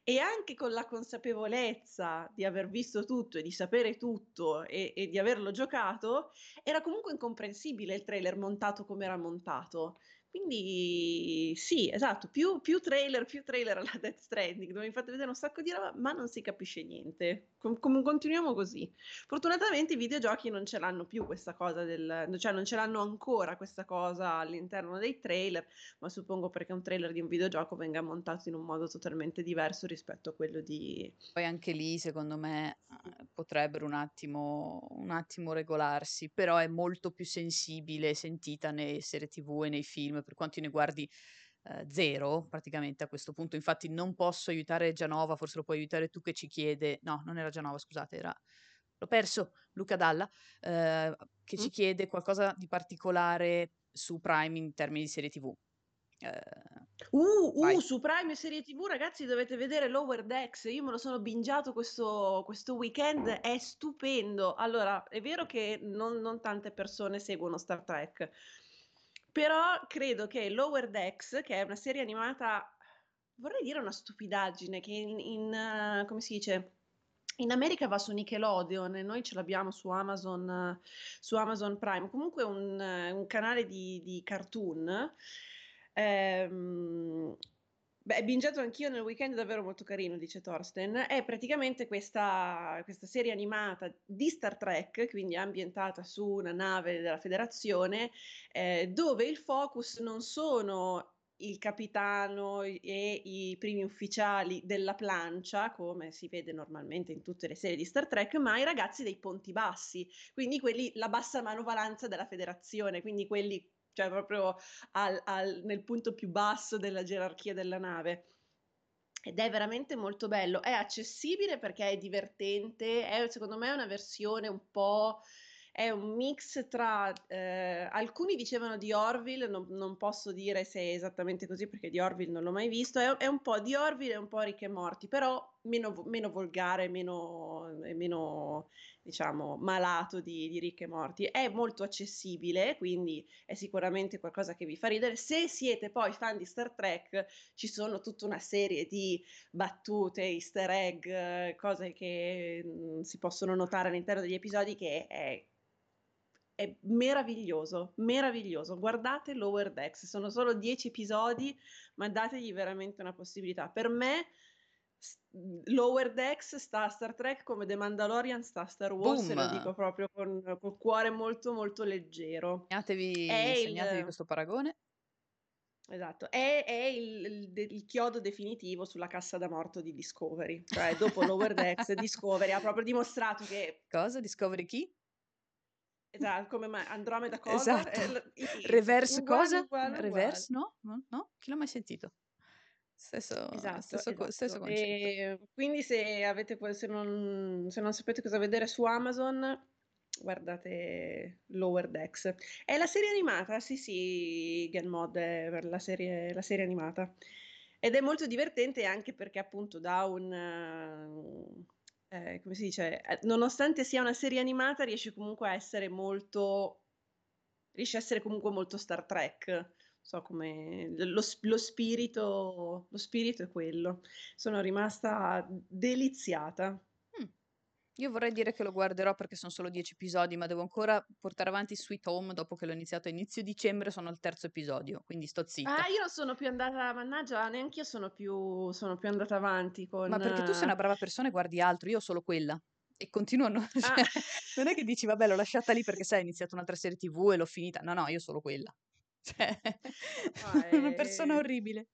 e anche con la consapevolezza di aver visto tutto e di sapere tutto e, e di averlo giocato, era comunque incomprensibile il trailer montato come era montato. Quindi sì, esatto, più, più, trailer, più trailer alla Death Stranding, dove mi fate vedere un sacco di roba, ma non si capisce niente. Com- continuiamo così. Fortunatamente i videogiochi non ce l'hanno più questa cosa del... cioè non ce l'hanno ancora questa cosa all'interno dei trailer, ma suppongo perché un trailer di un videogioco venga montato in un modo totalmente diverso rispetto a quello di... Poi anche lì, secondo me, eh, potrebbero un attimo, un attimo regolarsi, però è molto più sensibile, sentita nelle serie tv e nei film per quanto ne guardi eh, zero praticamente a questo punto. Infatti non posso aiutare Gianova, forse lo puoi aiutare tu che ci chiede, no, non era Gianova, scusate, era l'ho perso, Luca Dalla, eh, che mm. ci chiede qualcosa di particolare su Prime in termini di serie TV. Uh, uh, uh su Prime serie TV, ragazzi, dovete vedere Lower Decks. Io me lo sono bingiato questo, questo weekend, è stupendo. Allora, è vero che non, non tante persone seguono Star Trek, però credo che Lower Decks, che è una serie animata, vorrei dire una stupidaggine, che in, in uh, come si dice, in America va su Nickelodeon e noi ce l'abbiamo su Amazon, su Amazon Prime, comunque un, un canale di, di cartoon. Ehm, Beh, bingiato anch'io nel weekend, davvero molto carino, dice Thorsten. È praticamente questa, questa, serie animata di Star Trek, quindi ambientata su una nave della Federazione, eh, dove il focus non sono il capitano e i primi ufficiali della plancia, come si vede normalmente in tutte le serie di Star Trek, ma i ragazzi dei ponti bassi, quindi quelli, la bassa manovalanza della federazione, quindi quelli, cioè proprio al, al, nel punto più basso della gerarchia della nave. Ed è veramente molto bello, è accessibile perché è divertente, è secondo me una versione un po' è un mix tra eh, alcuni dicevano di Orville, non, non, posso dire se è esattamente così perché di Orville non l'ho mai visto, è, è un po' di Orville e un po' Rick e Morti, però meno, meno volgare, meno, meno diciamo malato di, di Rick e Morti. È molto accessibile, quindi è sicuramente qualcosa che vi fa ridere. Se siete poi fan di Star Trek, ci sono tutta una serie di battute, easter egg, cose che mh, mm, si possono notare all'interno degli episodi che è è meraviglioso, meraviglioso. Guardate Lower Decks, sono solo dieci episodi, ma dategli veramente una possibilità. Per me Lower Decks sta a Star Trek come The Mandalorian sta a Star Wars, e lo dico proprio con il cuore molto molto leggero. Segnatevi, segnatevi il... questo paragone. Esatto, è, è il, il, il, chiodo definitivo sulla cassa da morto di Discovery, cioè dopo Lower Decks *laughs* Discovery ha proprio dimostrato che... Cosa? Discovery chi? Esatto, come Andromeda cosa? Esatto. Eh, Reverse uguale, cosa? Uguale, Reverse no? no? No? Chi l'ha mai sentito? Stesso, esatto, stesso, esatto. stesso concetto. quindi se, avete, se, non, se non sapete cosa vedere su Amazon, guardate Lower Decks. È la serie animata, sì sì, Mod è la serie, la serie animata. Ed è molto divertente anche perché appunto da un eh, come si dice, eh, nonostante sia una serie animata, riesce comunque a essere molto, riesce a essere comunque molto Star Trek. So come lo, lo, spirito, lo spirito è quello. Sono rimasta deliziata. Io vorrei dire che lo guarderò perché sono solo dieci episodi, ma devo ancora portare avanti Sweet Home dopo che l'ho iniziato a inizio dicembre, sono al terzo episodio, quindi sto zitta. Ah, io non sono più andata, mannaggia, neanche io sono più, sono più andata avanti con... Ma perché tu sei una brava persona e guardi altro, io solo quella. E continuano, *laughs* cioè, ah. non è che dici, vabbè, l'ho lasciata lì perché sai, ho iniziato un'altra serie tv e l'ho finita. No, no, io solo quella. Cioè, ah, *laughs* è una persona orribile.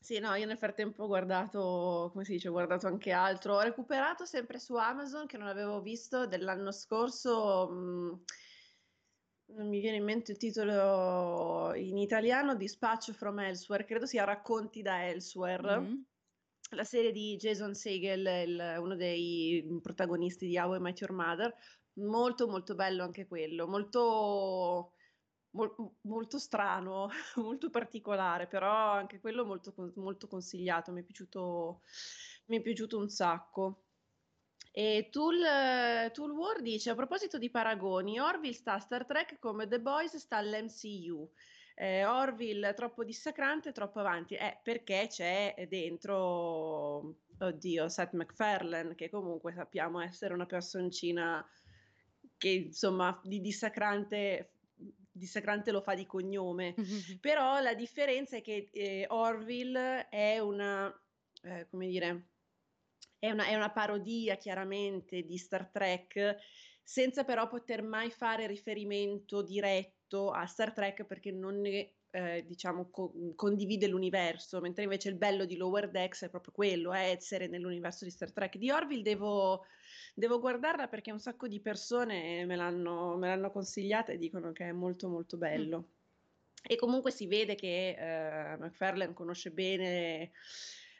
Sì, no, io nel frattempo ho guardato, come si dice, ho guardato anche altro. Ho recuperato sempre su Amazon che non avevo visto dell'anno scorso. Mh, non mi viene in mente il titolo in italiano, Dispatch from Elsewhere, credo sia Racconti da Elsewhere. Mm-hmm. La serie di Jason Segel, il, uno dei protagonisti di How I Met Your Mother, molto molto bello anche quello, molto Mol- molto strano, *laughs* molto particolare, però anche quello molto, molto consigliato, mi è piaciuto, mi è piaciuto un sacco. E Tool, Tool War dice: A proposito di paragoni, Orville sta a Star Trek come The Boys sta all'MCU. Eh, Orville troppo dissacrante, troppo avanti. Eh, perché c'è dentro, oddio, Seth MacFarlane, che comunque sappiamo essere una personcina che insomma di dissacrante dissacrante lo fa di cognome, mm-hmm. *laughs* però la differenza è che eh, Orville è una, eh, come dire, è una, è una parodia chiaramente di Star Trek, senza però poter mai fare riferimento diretto a Star Trek perché non ne eh, diciamo co- condivide l'universo, mentre invece il bello di Lower Decks è proprio quello, è essere nell'universo di Star Trek. Di Orville devo Devo guardarla perché un sacco di persone me l'hanno, me l'hanno consigliata e dicono che è molto molto bello. Mm. E comunque si vede che eh, McFarlane conosce bene,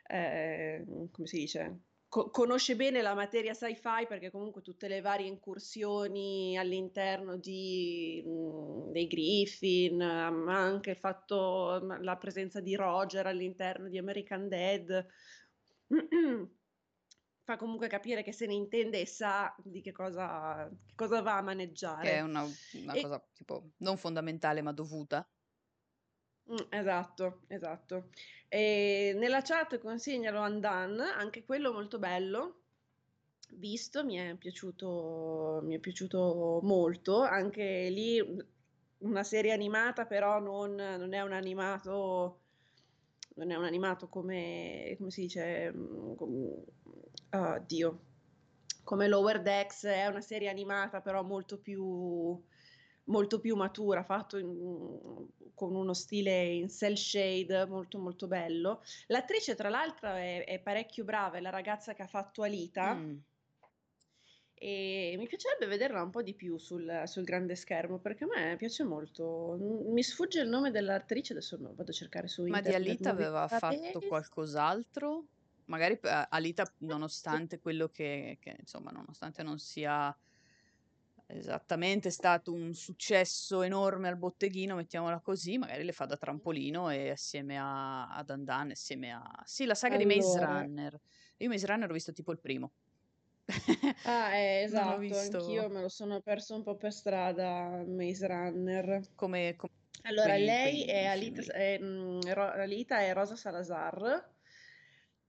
eh, come si dice, co- conosce bene la materia sci-fi perché comunque tutte le varie incursioni all'interno di, mh, mm, dei Griffin, ma anche il fatto, la presenza di Roger all'interno di American Dead. *clears throat* fa comunque capire che se ne intende e sa di che cosa, che cosa va a maneggiare. Che è una, una e... cosa tipo non fondamentale ma dovuta. Mm, esatto, esatto. E nella chat consigliano Andan, anche quello molto bello. visto, mi è piaciuto, mi è piaciuto molto, anche lì una serie animata, però non, non è un animato non è un animato come, come si dice, mm, come, oh, Dio, come Lower Decks, è una serie animata però molto più, molto più matura, fatto in, con uno stile in cell shade molto molto bello. L'attrice tra l'altro è, è parecchio brava, è la ragazza che ha fatto Alita. Mm e mi piacerebbe vederla un po' di più sul, sul, grande schermo perché a me piace molto. Mi sfugge il nome dell'attrice, adesso vado a cercare su Ma internet. Ma di Alita aveva fatto qualcos'altro? Magari uh, Alita, nonostante quello che, che, insomma, nonostante non sia esattamente stato un successo enorme al botteghino, mettiamola così, magari le fa da trampolino e assieme a, a Dan assieme a... Sì, la saga allora. di Maze Runner. Io Maze Runner ho visto tipo il primo. Ah, eh, *laughs* esatto, visto... anch'io me lo sono perso un po' per strada, Maze Runner. Come, come allora, quei, lei quei è, Alita, è, mm, Alita è Rosa Salazar,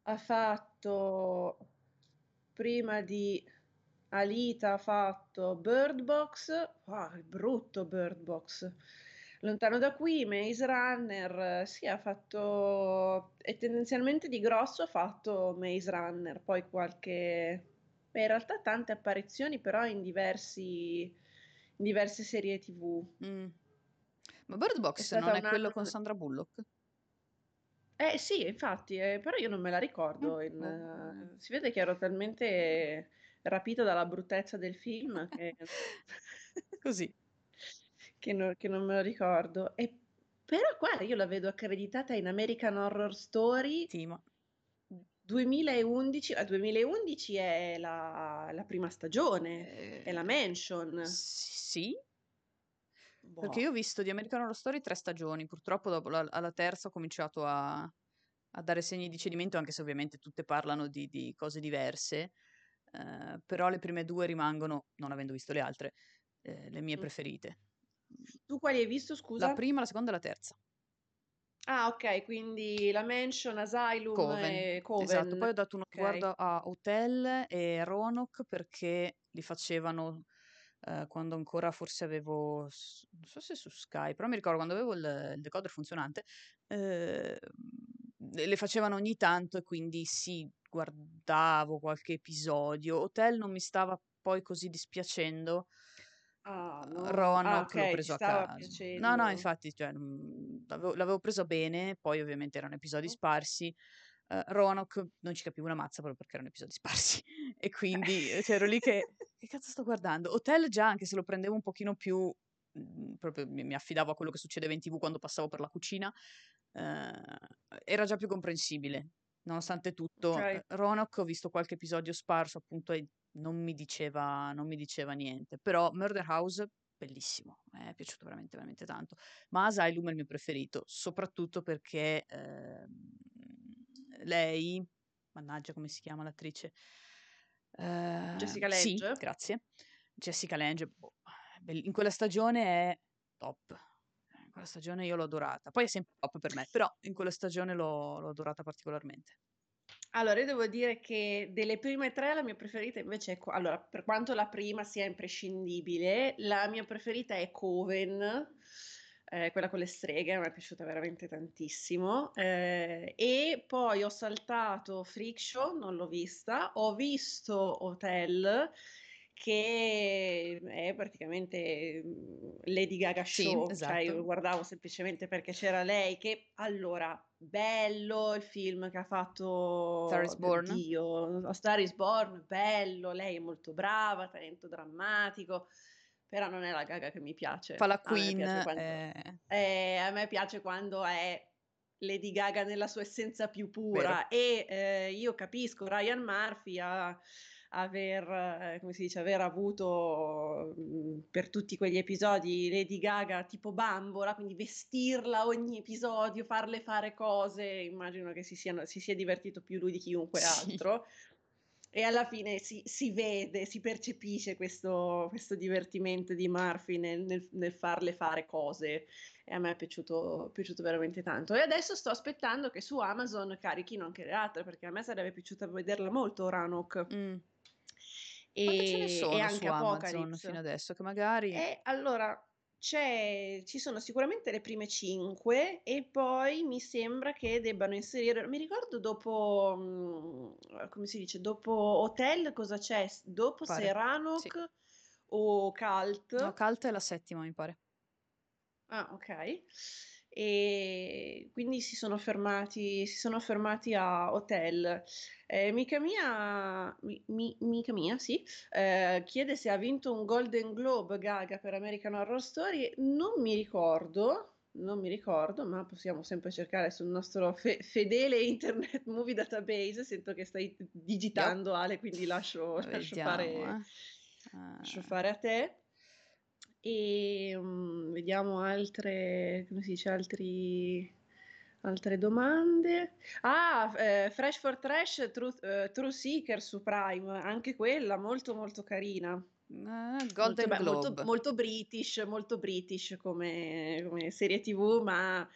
ha fatto, prima di Alita ha fatto Bird Box, ah, il brutto Bird Box, lontano da qui, Maze Runner, sì, ha fatto, e tendenzialmente di grosso ha fatto Maze Runner, poi qualche Beh, in realtà tante apparizioni, però in diversi, in diverse serie TV. Mm. Ma Bird Box non è una... quello con Sandra Bullock? Eh sì, infatti, eh, però io non me la ricordo. Mm. In, uh, si vede che ero talmente rapita dalla bruttezza del film *laughs* che... Così. che, no, che, non me lo ricordo. E, però qua io la vedo accreditata in American Horror Story. Sì, ma 2011, 2011 è la, la prima stagione, eh, è la Mansion. Sì, boh. perché io ho visto di American Horror Story tre stagioni, purtroppo dopo la, alla terza ho cominciato a, a, dare segni di cedimento, anche se ovviamente tutte parlano di, di cose diverse, eh, però le prime due rimangono, non avendo visto le altre, eh, le mie mm. preferite. Tu quali hai visto, scusa? La prima, la seconda e la terza. Ah, ok, quindi la Mansion, Asylum Coven. e Coven. Esatto, poi ho dato uno okay. sguardo a Hotel e Roanoke perché li facevano eh, quando ancora forse avevo, non so se su Sky, però mi ricordo quando avevo il, il decoder funzionante, eh, le facevano ogni tanto e quindi sì, guardavo qualche episodio. Hotel non mi stava poi così dispiacendo Ah, no. Roanoke ah, l'ho preso a casa. No, no, infatti, cioè, mhmm, l'avevo, l'avevo preso bene, poi ovviamente erano episodi sparsi. Uh, Roanoke non ci capivo una mazza proprio perché erano episodi sparsi *laughs* e quindi cioè, ero lì che *laughs* che cazzo sto guardando? Hotel già anche se lo prendevo un pochino più mh, mhmm, proprio mi, mi, affidavo a quello che succedeva in tv quando passavo per la cucina uh, era già più comprensibile nonostante tutto okay. Roanoke ho visto qualche episodio sparso appunto ai non mi diceva, non mi diceva niente. Però Murder House, bellissimo, mi è piaciuto veramente, veramente tanto. Ma Asylum è il mio preferito, soprattutto perché eh, lei, mannaggia come si chiama l'attrice? Uh, Jessica Lange? Sì, grazie. Jessica Lange, boh, in quella stagione è top. In quella stagione io l'ho adorata. Poi è sempre top per me, però in quella stagione l'ho, l'ho adorata particolarmente. Allora, io devo dire che delle prime tre la mia preferita invece è... Co- allora, per quanto la prima sia imprescindibile, la mia preferita è Coven, eh, quella con le streghe, mi è piaciuta veramente tantissimo. Eh, e poi ho saltato Friction, non l'ho vista, ho visto Hotel che è praticamente Lady Gaga Show, sì, esatto. cioè io guardavo semplicemente perché c'era lei che allora bello il film che ha fatto Star is Born Dio, Star is Born, bello, lei è molto brava, talento drammatico però non è la Gaga che mi piace. Fa la Queen. A me, quando, eh... Eh, a me piace quando è Lady Gaga nella sua essenza più pura Vero. e eh, io capisco Ryan Murphy ha aver, eh, come si dice, aver avuto mh, per tutti quegli episodi Lady Gaga tipo bambola, quindi vestirla ogni episodio, farle fare cose, immagino che si, siano, si sia divertito più lui di chiunque altro. E alla fine si, si vede, si percepisce questo, questo, divertimento di Murphy nel, nel, nel, farle fare cose e a me è piaciuto, piaciuto, veramente tanto. E adesso sto aspettando che su Amazon carichino anche le altre perché a me sarebbe piaciuto vederla molto Ranok. Mm Quante ce ne e, e sono su anche Amazon Apocalypse. fino adesso? Che magari... E allora c'è, ci sono sicuramente le prime cinque e poi mi sembra che debbano inserire, mi ricordo dopo, mm, come si dice, dopo Hotel cosa c'è? Dopo Pare. Sì. Serranok o Cult? No, Cult è la settima, mi pare. Ah, ok. E quindi si sono fermati, si sono fermati a Hotel. Eh, mica mia, mi- mi- mica mia, sì, eh, chiede se ha vinto un Golden Globe Gaga per American Horror Story. Non mi ricordo, non mi ricordo, ma possiamo sempre cercare sul nostro fe- fedele Internet Movie Database. Sento che stai digitando, Ale, quindi lascio, lascio fare, eh. lascio fare a te. E mm, vediamo altre, come si dice, altri, altre domande. Ah, eh, Fresh for Trash, True, eh, True Seeker su Prime, anche quella molto molto carina. Molto, Golden molto, Globe. molto British, molto British come, come serie TV, ma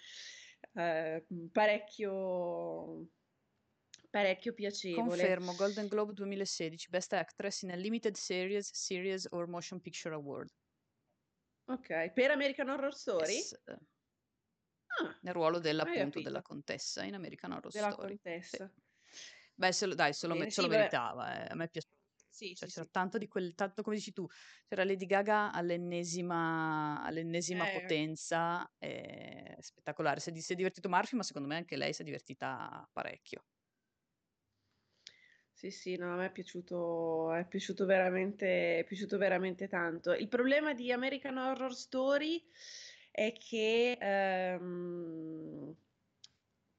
eh, parecchio, parecchio piacevole. Confermo, Golden Globe 2016, Best Actress in a Limited Series, Series or Motion Picture Award. Ok, per American Horror Story? Yes, eh, Ah, nel ruolo della, hai appunto, capito. della contessa in American Horror Della Story. Sì. contessa. Beh, se lo, dai, se lo, Bene, me- se lo sì, vabbè. meritava, eh, A me piace. Sì, Cioè, sì, c'era sì. tanto di quel, tanto come dici tu, c'era Lady Gaga all'ennesima, all'ennesima Eh, potenza, eh, spettacolare. Si è, si è divertito Murphy, ma secondo me anche lei si è divertita parecchio. Sì, sì, no, a me è piaciuto, è piaciuto veramente, è piaciuto veramente tanto. Il problema di American Horror Story è che ehm,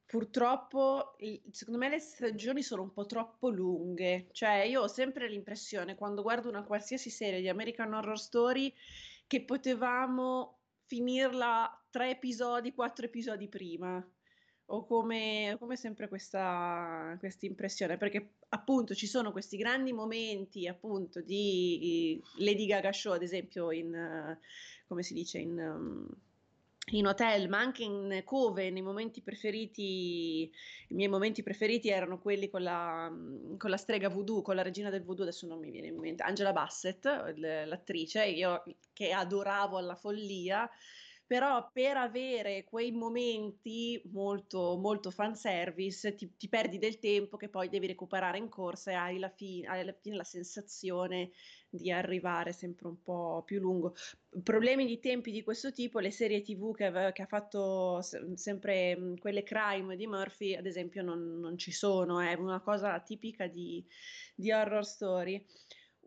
purtroppo, secondo me, le stagioni sono un po' troppo lunghe. Cioè, io ho sempre l'impressione, quando guardo una qualsiasi serie di American Horror Story, che potevamo finirla tre episodi, quattro episodi prima. Ho come, come sempre questa impressione, perché appunto ci sono questi grandi momenti appunto di Lady Gaga Show, ad esempio in, eh, come si dice, in, um, in hotel, ma anche in Coven, i momenti preferiti, i miei momenti preferiti erano quelli con la, con la strega voodoo, con la regina del voodoo, adesso non mi viene in mente, Angela Bassett, l'attrice, io che adoravo alla follia, però per avere quei momenti molto, molto fanservice ti, ti perdi del tempo che poi devi recuperare in corsa e hai la fi- hai alla fine la sensazione di arrivare sempre un po' più lungo. Problemi di tempi di questo tipo, le serie TV che, che ha fatto se- sempre mh, quelle crime di Murphy, ad esempio, non, non ci sono, è una cosa tipica di, di horror story.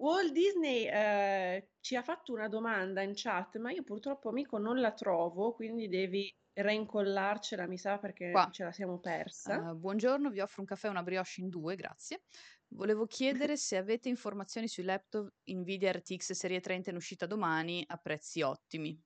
Walt Disney eh, ci ha fatto una domanda in chat, ma io purtroppo, amico, non la trovo, quindi devi reincollarcela, mi sa, perché Qua. ce la siamo persa. Eh, buongiorno, vi offro un caffè e una brioche in due, grazie. Volevo chiedere *laughs* se avete informazioni sui laptop Nvidia RTX serie 30 in uscita domani a prezzi ottimi.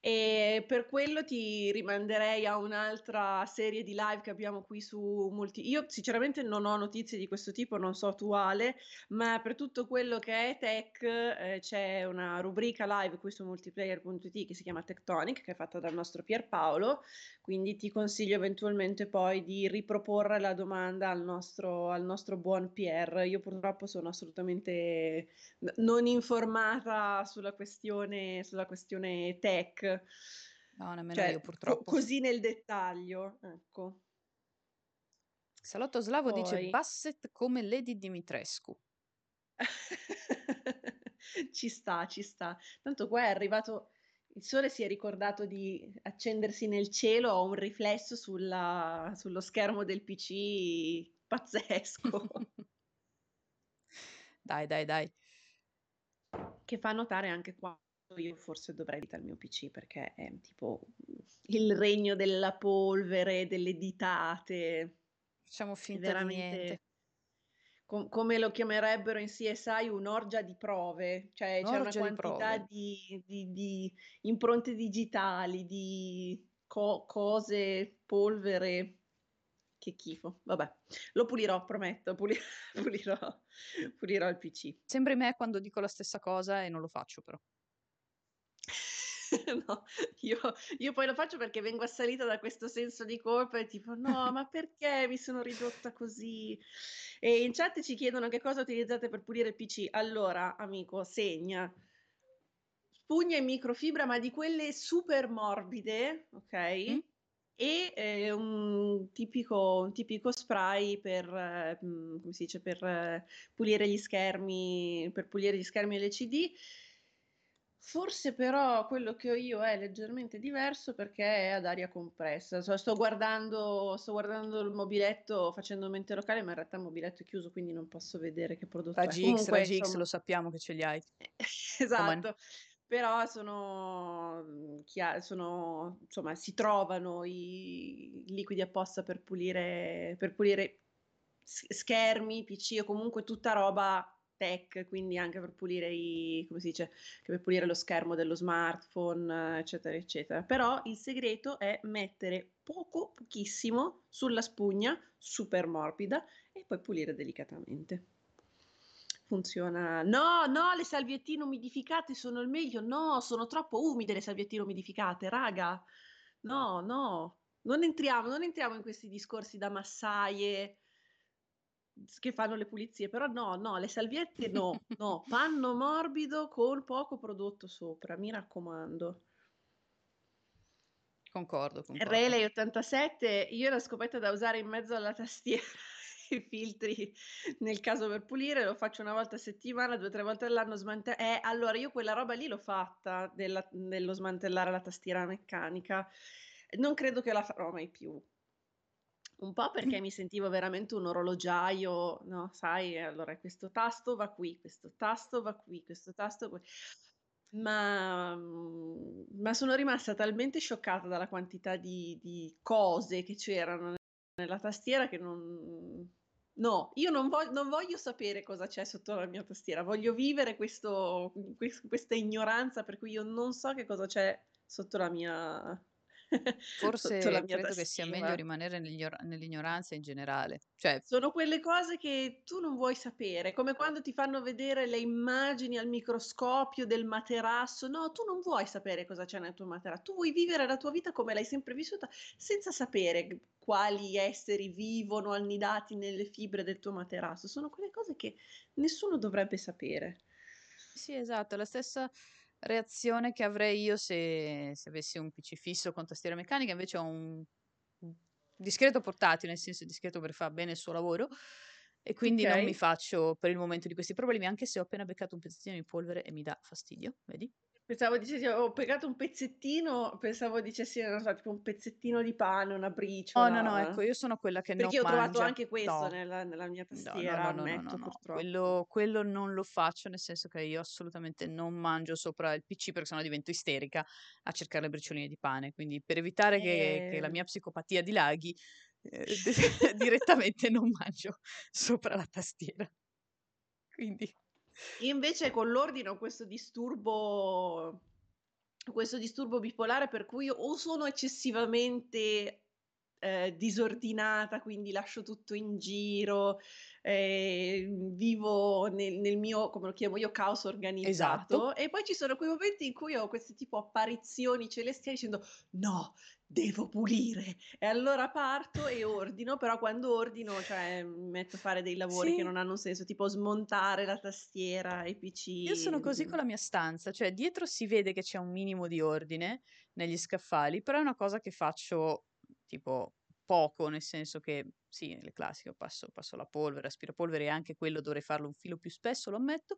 E per quello ti rimanderei a un'altra serie di live che abbiamo qui su Multi. Io sinceramente non ho notizie di questo tipo, non so tu Ale, ma per tutto quello che è tech eh, c'è una rubrica live qui su multiplayer.it che si chiama Tectonic, che è fatta dal nostro Pierpaolo, quindi ti consiglio eventualmente poi di riproporre la domanda al nostro, al nostro buon Pier. Io purtroppo sono assolutamente non informata sulla questione, sulla questione tech. No, nemmeno Cioè, io co- purtroppo. così nel dettaglio, ecco. Salotto Slavo dice Poi Bassett come Lady Dimitrescu. *laughs* ci sta, ci sta. Tanto qua è arrivato, il sole si è ricordato di accendersi nel cielo, ho un riflesso sulla- sullo schermo del PC pazzesco, *laughs* Dai, dai, dai. che fa notare anche qua. Io forse dovrei editare il mio PC perché è tipo il regno della polvere, delle ditate. Facciamo finta veramente, niente. com- come lo chiamerebbero in CSI, un'orgia di prove, cioè c'è una Un'orgia quantità di, di- di impronte digitali, di co- cose, polvere, che schifo. Vabbè, lo pulirò, prometto, puli- *laughs* pulirò, pulirò il PC. Sembri me quando dico la stessa cosa e non lo faccio però. *laughs* no, io, io, poi lo faccio perché vengo assalita da questo senso di colpa e tipo no, ma *laughs* perché mi sono ridotta così? E in chat ci chiedono che cosa utilizzate per pulire il PC. Allora, amico, segna spugna in microfibra, ma di quelle super morbide, ok? Mm? E eh, un, tipico, un, tipico, spray per, eh, come si dice, per eh, pulire gli schermi, per pulire gli schermi LCD Forse però quello che ho io è leggermente diverso perché è ad aria compressa. Cioè, sto, guardando, sto guardando il mobiletto facendo mente locale, ma in realtà il mobiletto è chiuso, quindi non posso vedere che prodotto Raggi è. Comunque, Raggi X, insomma... lo sappiamo che ce li hai. *laughs* esatto. Però sono, sono, insomma, si trovano i liquidi apposta per pulire, per pulire schermi, PC o comunque tutta roba tech, quindi anche per pulire, i, dice, per pulire lo schermo dello smartphone, eccetera, eccetera. Però il segreto è mettere poco, pochissimo sulla spugna, super morbida, e poi pulire delicatamente. Funziona. No, no, le salviettine umidificate sono il meglio. No, sono troppo umide le salviettine umidificate, raga. No, no. Non entriamo, non entriamo in questi discorsi da massaie che fanno le pulizie, però no, no, le salviette no, no, panno morbido con poco prodotto sopra, mi raccomando. Concordo, concordo. Relay 87, io l'ho scoperta da usare in mezzo alla tastiera *laughs* i filtri nel caso per pulire, lo faccio una volta a settimana, due o tre volte all'anno smantellare. Eh, allora io quella roba lì l'ho fatta, della, dello smantellare la tastiera meccanica. Non credo che la farò mai più un po' perché *clears throat* mi sentivo veramente un orologiaio, no, sai, allora questo tasto va qui, questo tasto va qui, questo tasto qui. Ma, ma sono rimasta talmente scioccata dalla quantità di, di cose che c'erano nella tastiera che non... No, io non, voglio, non voglio sapere cosa c'è sotto la mia tastiera, voglio vivere questo, questa ignoranza per cui io non so che cosa c'è sotto la mia, Forse credo che sia meglio rimanere nell'ignor- nell'ignoranza in generale. Cioè, Sono quelle cose che tu non vuoi sapere, come quando ti fanno vedere le immagini al microscopio del materasso. No, tu non vuoi sapere cosa c'è nel tuo materasso, tu vuoi vivere la tua vita come l'hai sempre vissuta, senza sapere quali esseri vivono annidati nelle fibre del tuo materasso. Sono quelle cose che nessuno dovrebbe sapere. sì, esatto, la stessa reazione che avrei io se, se avessi un PC fisso con tastiera meccanica, invece ho un discreto portatile, nel senso discreto per fare bene il suo lavoro e quindi okay. non mi faccio per il momento di questi problemi, anche se ho appena beccato un pezzettino di polvere e mi dà fastidio, vedi? Pensavo dicessi, ho piegato un pezzettino, pensavo dicessi, non so, tipo un pezzettino di pane, una briciola. Oh no, no, ecco, io sono quella che Perché non ho trovato anche questo no. nella, nella, mia tastiera, no, no, no, no, no, quello, quello, non lo faccio, nel senso che io assolutamente non mangio sopra il PC perché sennò divento isterica a cercare le bricioline di pane, quindi per evitare che, che la mia psicopatia dilaghi, eh, *laughs* direttamente non mangio sopra la tastiera. Quindi... Invece con l'ordine ho questo disturbo, questo disturbo bipolare per cui o sono eccessivamente eh, disordinata, quindi lascio tutto in giro, eh, vivo nel, nel, mio, come lo chiamo io, caos organizzato. Esatto. E poi ci sono quei momenti in cui ho queste tipo apparizioni celestiali dicendo no, devo pulire. E allora parto e ordino, però quando ordino, cioè metto a fare dei lavori sì. che non hanno senso, tipo smontare la tastiera, i PC. Io sono così con la mia stanza, cioè dietro si vede che c'è un minimo di ordine negli scaffali, però è una cosa che faccio tipo poco, nel senso che sì, le classiche, passo, passo la polvere, aspirapolvere e anche quello dovrei farlo un filo più spesso, lo ammetto.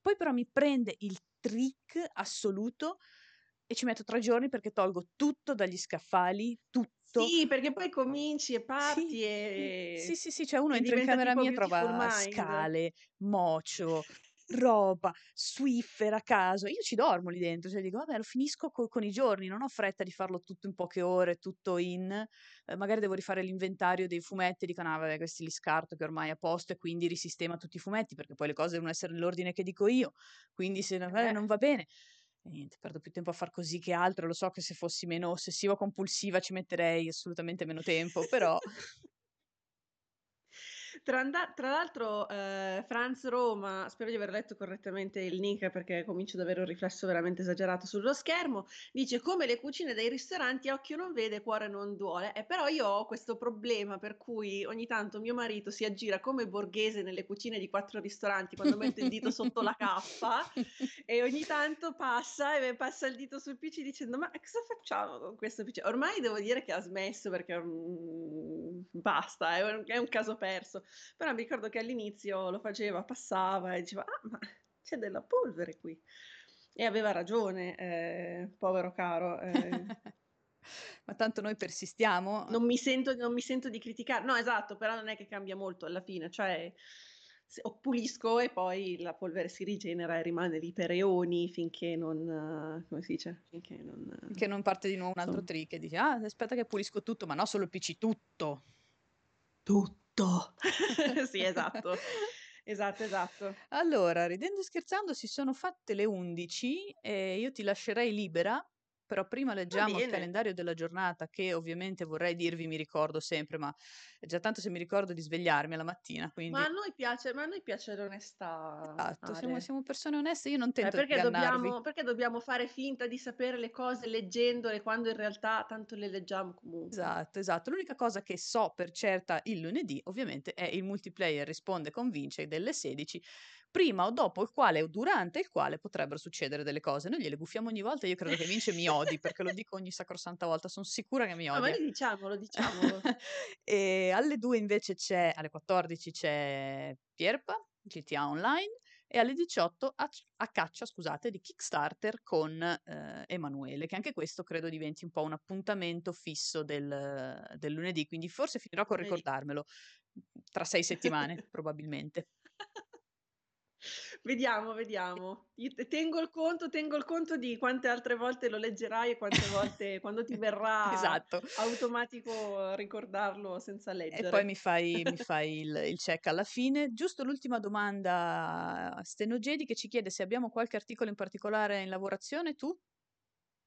Poi però mi prende il trick assoluto e ci metto tre giorni perché tolgo tutto dagli scaffali, tutto. Sì, perché poi cominci e parti sì, e... Sì, sì, sì, cioè uno entra in camera mia e trova scale, mocio, roba, Swiffer a caso. Io ci dormo lì dentro, cioè dico, vabbè, lo finisco co- con i giorni, non ho fretta di farlo tutto in poche ore, tutto in. Eh, magari devo rifare l'inventario dei fumetti, dico, no, vabbè, questi li scarto che ormai è a posto e quindi risistema tutti i fumetti, perché poi le cose devono essere nell'ordine che dico io, quindi se eh, non va bene. E niente, perdo più tempo a far così che altro. Lo so che se fossi meno ossessiva compulsiva ci metterei assolutamente meno tempo, però *laughs* Tra, tra l'altro, eh, Franz Roma, spero di aver letto correttamente il nick perché comincio ad avere un riflesso veramente esagerato sullo schermo, dice come le cucine dei ristoranti occhio non vede, cuore non duole. Eh, però io ho questo problema per cui ogni tanto mio marito si aggira come borghese nelle cucine di quattro ristoranti quando mette il dito *laughs* sotto la cappa e ogni tanto passa e passa il dito sul PC dicendo ma cosa facciamo con questo PC? Ormai devo dire che ha smesso perché um, basta, è un, è un caso perso però mi ricordo che all'inizio lo faceva, passava e diceva, ah, ma c'è della polvere qui. E aveva ragione, eh, povero caro. Eh. *laughs* ma tanto noi persistiamo. Non mi, sento, non mi sento di criticare. No, esatto, però non è che cambia molto alla fine. Cioè, pulisco e poi la polvere si rigenera e rimane lì per eoni finché non, come si dice? Finché non, finché non parte di nuovo un altro insomma. trick e dici, ah, aspetta che pulisco tutto, ma no, solo il PC, tutto. Tutto tutto. *laughs* sì, esatto. *laughs* Esatto, esatto. Allora, ridendo e scherzando, si sono fatte le 11 e io ti lascerei libera però prima leggiamo il calendario della giornata che ovviamente vorrei dirvi mi ricordo sempre, ma è già tanto se mi ricordo di svegliarmi alla mattina. Quindi... Ma, a noi piace, ma a noi piace l'onestà. Esatto, siamo, siamo, persone oneste, io non tento eh, perché dobbiamo, perché dobbiamo fare finta di sapere le cose leggendole quando in realtà tanto le leggiamo comunque. Esatto, esatto. L'unica cosa che so per certa il lunedì ovviamente è il multiplayer risponde convince delle 16 prima o dopo il quale o durante il quale potrebbero succedere delle cose. Noi gliele buffiamo ogni volta, io credo che vince mi odi, perché lo dico ogni sacrosanta volta, sono sicura che mi odi. No, ma diciamolo, *laughs* diciamolo. e alle 2 invece c'è, alle 14 c'è Pierpa, GTA Online, e alle 18 a, a caccia, scusate, di Kickstarter con eh, Emanuele, che anche questo credo diventi un po' un appuntamento fisso del, del lunedì, quindi forse finirò con ricordarmelo tra sei settimane, *laughs* probabilmente. Vediamo, vediamo. Io tengo il conto, tengo il conto di quante altre volte lo leggerai e quante volte *laughs* quando ti verrà esatto. automatico ricordarlo senza leggere. E poi mi fai, mi *laughs* fai il, il, check alla fine. Giusto l'ultima domanda a Stenogedi che ci chiede se abbiamo qualche articolo in particolare in lavorazione. Tu?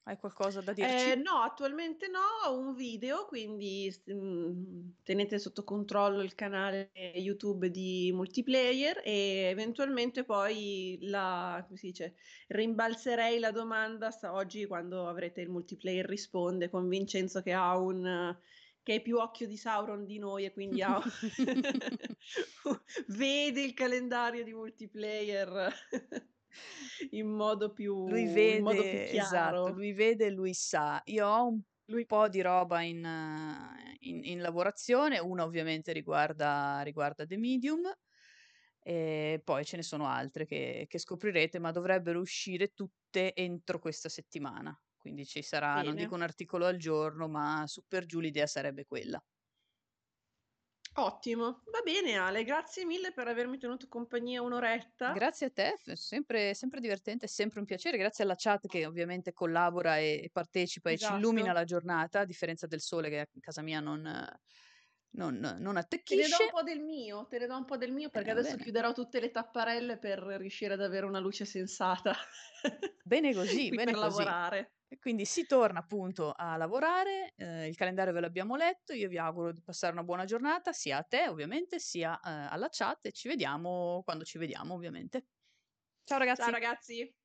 Hai qualcosa da dirci? Eh, no, attualmente no, ho un video, quindi mh, mm, tenete sotto controllo il canale YouTube di multiplayer e eventualmente poi la, come si dice, rimbalzerei la domanda oggi quando avrete il multiplayer risponde con Vincenzo che ha un che è più occhio di Sauron di noi e quindi ha... *laughs* *laughs* vede il calendario di multiplayer *laughs* in modo più, lui vede, modo più esatto, lui vede e lui sa. Io ho un lui... po' di roba in, in, in lavorazione, una ovviamente riguarda, riguarda The Medium, e poi ce ne sono altre che, che, scoprirete, ma dovrebbero uscire tutte entro questa settimana. Quindi ci sarà, Bene. non dico un articolo al giorno, ma su per giù l'idea sarebbe quella. Ottimo, va bene Ale, grazie mille per avermi tenuto compagnia un'oretta. Grazie a te, sempre, sempre divertente, sempre un piacere, grazie alla chat che ovviamente collabora e partecipa esatto. e ci illumina esatto. la giornata, a differenza del sole che a casa mia non, non, non attecchisce. Te ne do un po' del mio, te ne do un po' del mio perché eh, adesso bene. chiuderò tutte le tapparelle per riuscire ad avere una luce sensata. Bene così, *laughs* bene per così. lavorare. Quindi si torna appunto a lavorare, eh, il calendario ve l'abbiamo letto, io vi auguro di passare una buona giornata sia a te ovviamente sia eh, alla chat e ci vediamo quando ci vediamo ovviamente. Ciao ragazzi. Ciao ragazzi.